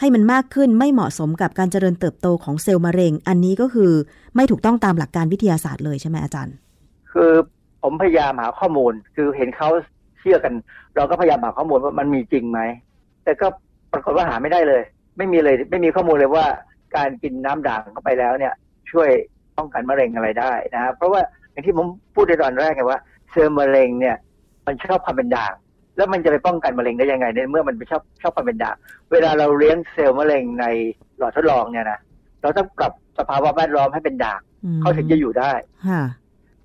ให้มันมากขึ้นไม่เหมาะสมกับการเจริญเติบโตของเซลล์มะเร็ง อันนี้ก็คือไม่ถูกต้องตามหลักการวิทยาศาสตร์เลยใช่ไหมอาจารย์ คือ ผมพยายามหาข้อมูล คือเห็นเขาเชื่อกัน เราก็พยายามหาข้อมูลว่ามันมีจริงไหม แต่ก็ปรากฏว่าหาไม่ได้เลย ไม่มีเลยไม่มีข้อมูลเลยว่าการกินน้ำด่างเข้าไปแล้วเนี่ย ช่วยป้องกันมะเร็งอะไรได้นะครับเพราะว่าอย่างที่ผมพูดในตอนแรกไงว่าเซลล์มะเร็งเนี่ย มันชอบความเป็นด่าง แล้วมันจะไปป้องกันมะเร็งได้ยังไงในเมื่อมันไปชอบชอบความเป็นด่างเวลาเราเลี้ยงเซลล์มะเร็งในหลอดทดลองเนี่ยนะเราต้องปรับสภาวะแวดล้อมให้เป็นด่างอืมเขาถึงจะอยู่ได้ค่ะ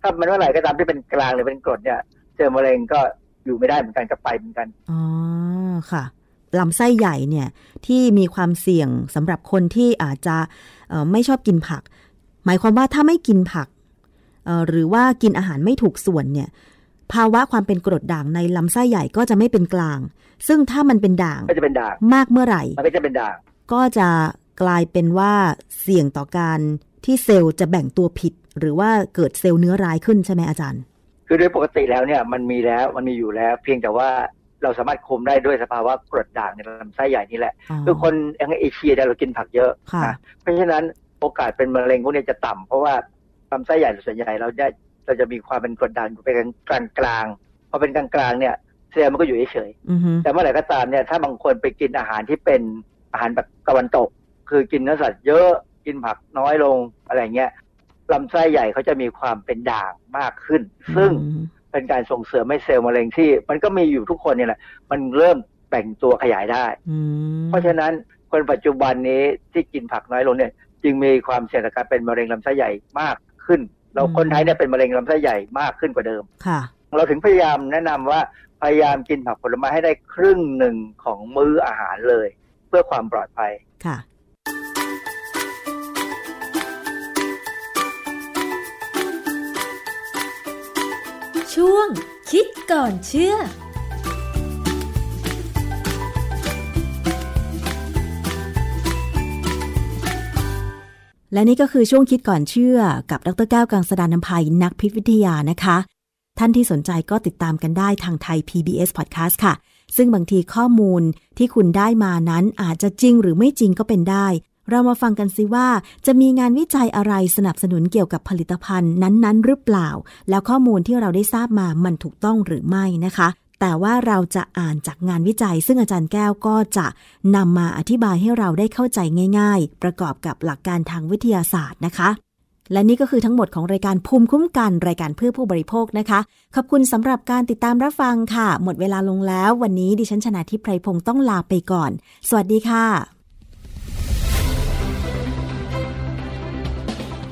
ถ้ามันเมื่อไหร่ก็ตามที่เป็นกลางหรือเป็นกรดเนี่ยเซลล์มะเร็งก็อยู่ไม่ได้เหมือนกันกับไปเหมือนกันอ๋อค่ะลำไส้ใหญ่เนี่ยที่มีความเสี่ยงสำหรับคนที่อาจจะเอ่อไม่ชอบกินผัก หมายความว่าถ้าไม่กินผักเอ่อหรือว่ากินอาหารไม่ถูกส่วนเนี่ยภาวะความเป็นกรดด่างในลำไส้ใหญ่ก็จะไม่เป็นกลาง ซึ่งถ้ามันเป็นด่างก็จะเป็นด่างมากเมื่อไหร่มันก็จะเป็นด่างก็จะกลายเป็นว่าเสี่ยงต่อการที่เซลล์จะแบ่งตัวผิด หรือว่าเกิดเซลล์เนื้อร้ายขึ้นใช่ไหมอาจารย์ คือโดยปกติแล้วเนี่ยมันมีแล้วมันมีอยู่แล้ว เพียงแต่ว่าเราสามารถคุมได้ด้วยสภาวะกรดด่างในลำไส้ใหญ่นี่แหละอ๋อคือคนอย่างเอเชียเนี่ยเรากินผักเยอะค่ะนะเพราะฉะนั้นโอกาสเป็นมะเร็งพวกนี้จะต่ำเพราะว่าลำไส้ใหญ่ส่วนใหญ่เราจะเราจะมีความเป็นกรดด่างอยู่เป็นกลางกลางๆพอเป็นกลางกลางๆเนี่ยเซลล์มันก็อยู่เฉยๆอือฮึแต่เมื่อไหร่ก็ตามเนี่ยถ้าบางคนไปกินอาหารที่เป็นอาหารแบบตะวันตก คือกินเนื้อสัตว์เยอะกินผักน้อยลงอะไรเงี้ย ลำไส้ใหญ่เขาจะมีความเป็นด่างมากขึ้น ซึ่งอืมเป็นการส่งเสริมให้เซลล์มะเร็งที่ มันก็มีอยู่ทุกคนเนี่ยแหละมันเริ่มแบ่งตัวขยายได้อืมเพราะฉะนั้นคนปัจจุบันนี้ที่กินผักน้อยลงเนี่ยจึงมีความเสี่ยงต่อการเป็นมะเร็งลำไส้ใหญ่มากขึ้น เราคนไทยเนี่ยเป็นมะเร็งลำไส้ใหญ่มากขึ้นกว่าเดิมค่ะ เราถึงพยายามแนะนำว่าพยายามกินผักผลไม้ให้ได้ครึ่งหนึ่งของมื้ออาหารเลย เพื่อความปลอดภัยค่ะ ช่วง คิดก่อนเชื่อและนี่ก็คือช่วงคิดก่อนเชื่อกับดรแก้วกังสดานนภัยนักพิษวิทยานะคะ ท่านที่สนใจก็ติดตามกันได้ทางไทย PBS Podcast ค่ะ ซึ่งบางทีข้อมูลที่คุณได้มานั้นอาจจะจริงหรือไม่จริงก็เป็นได้ เรามาฟังกันซิว่าจะมีงานวิจัยอะไรสนับสนุนเกี่ยวกับผลิตภัณฑ์นั้นๆ หรือเปล่า แล้วข้อมูลที่เราได้ทราบมามันถูกต้องหรือไม่นะคะ แต่ว่าเราจะอ่านจากงานวิจัย ซึ่งอาจารย์แก้วก็จะนำมาอธิบายให้เราได้เข้าใจง่าย ๆ ประกอบกับหลักการทางวิทยาศาสตร์นะคะและนี่ก็คือทั้งหมดของรายการภูมิคุ้มกันรายการเพื่อผู้บริโภคนะคะ ขอบคุณสำหรับการติดตามรับฟังค่ะ หมดเวลาลงแล้ว วันนี้ดิฉันชนะทิพไพรพงศ์ต้องลาไปก่อน สวัสดีค่ะ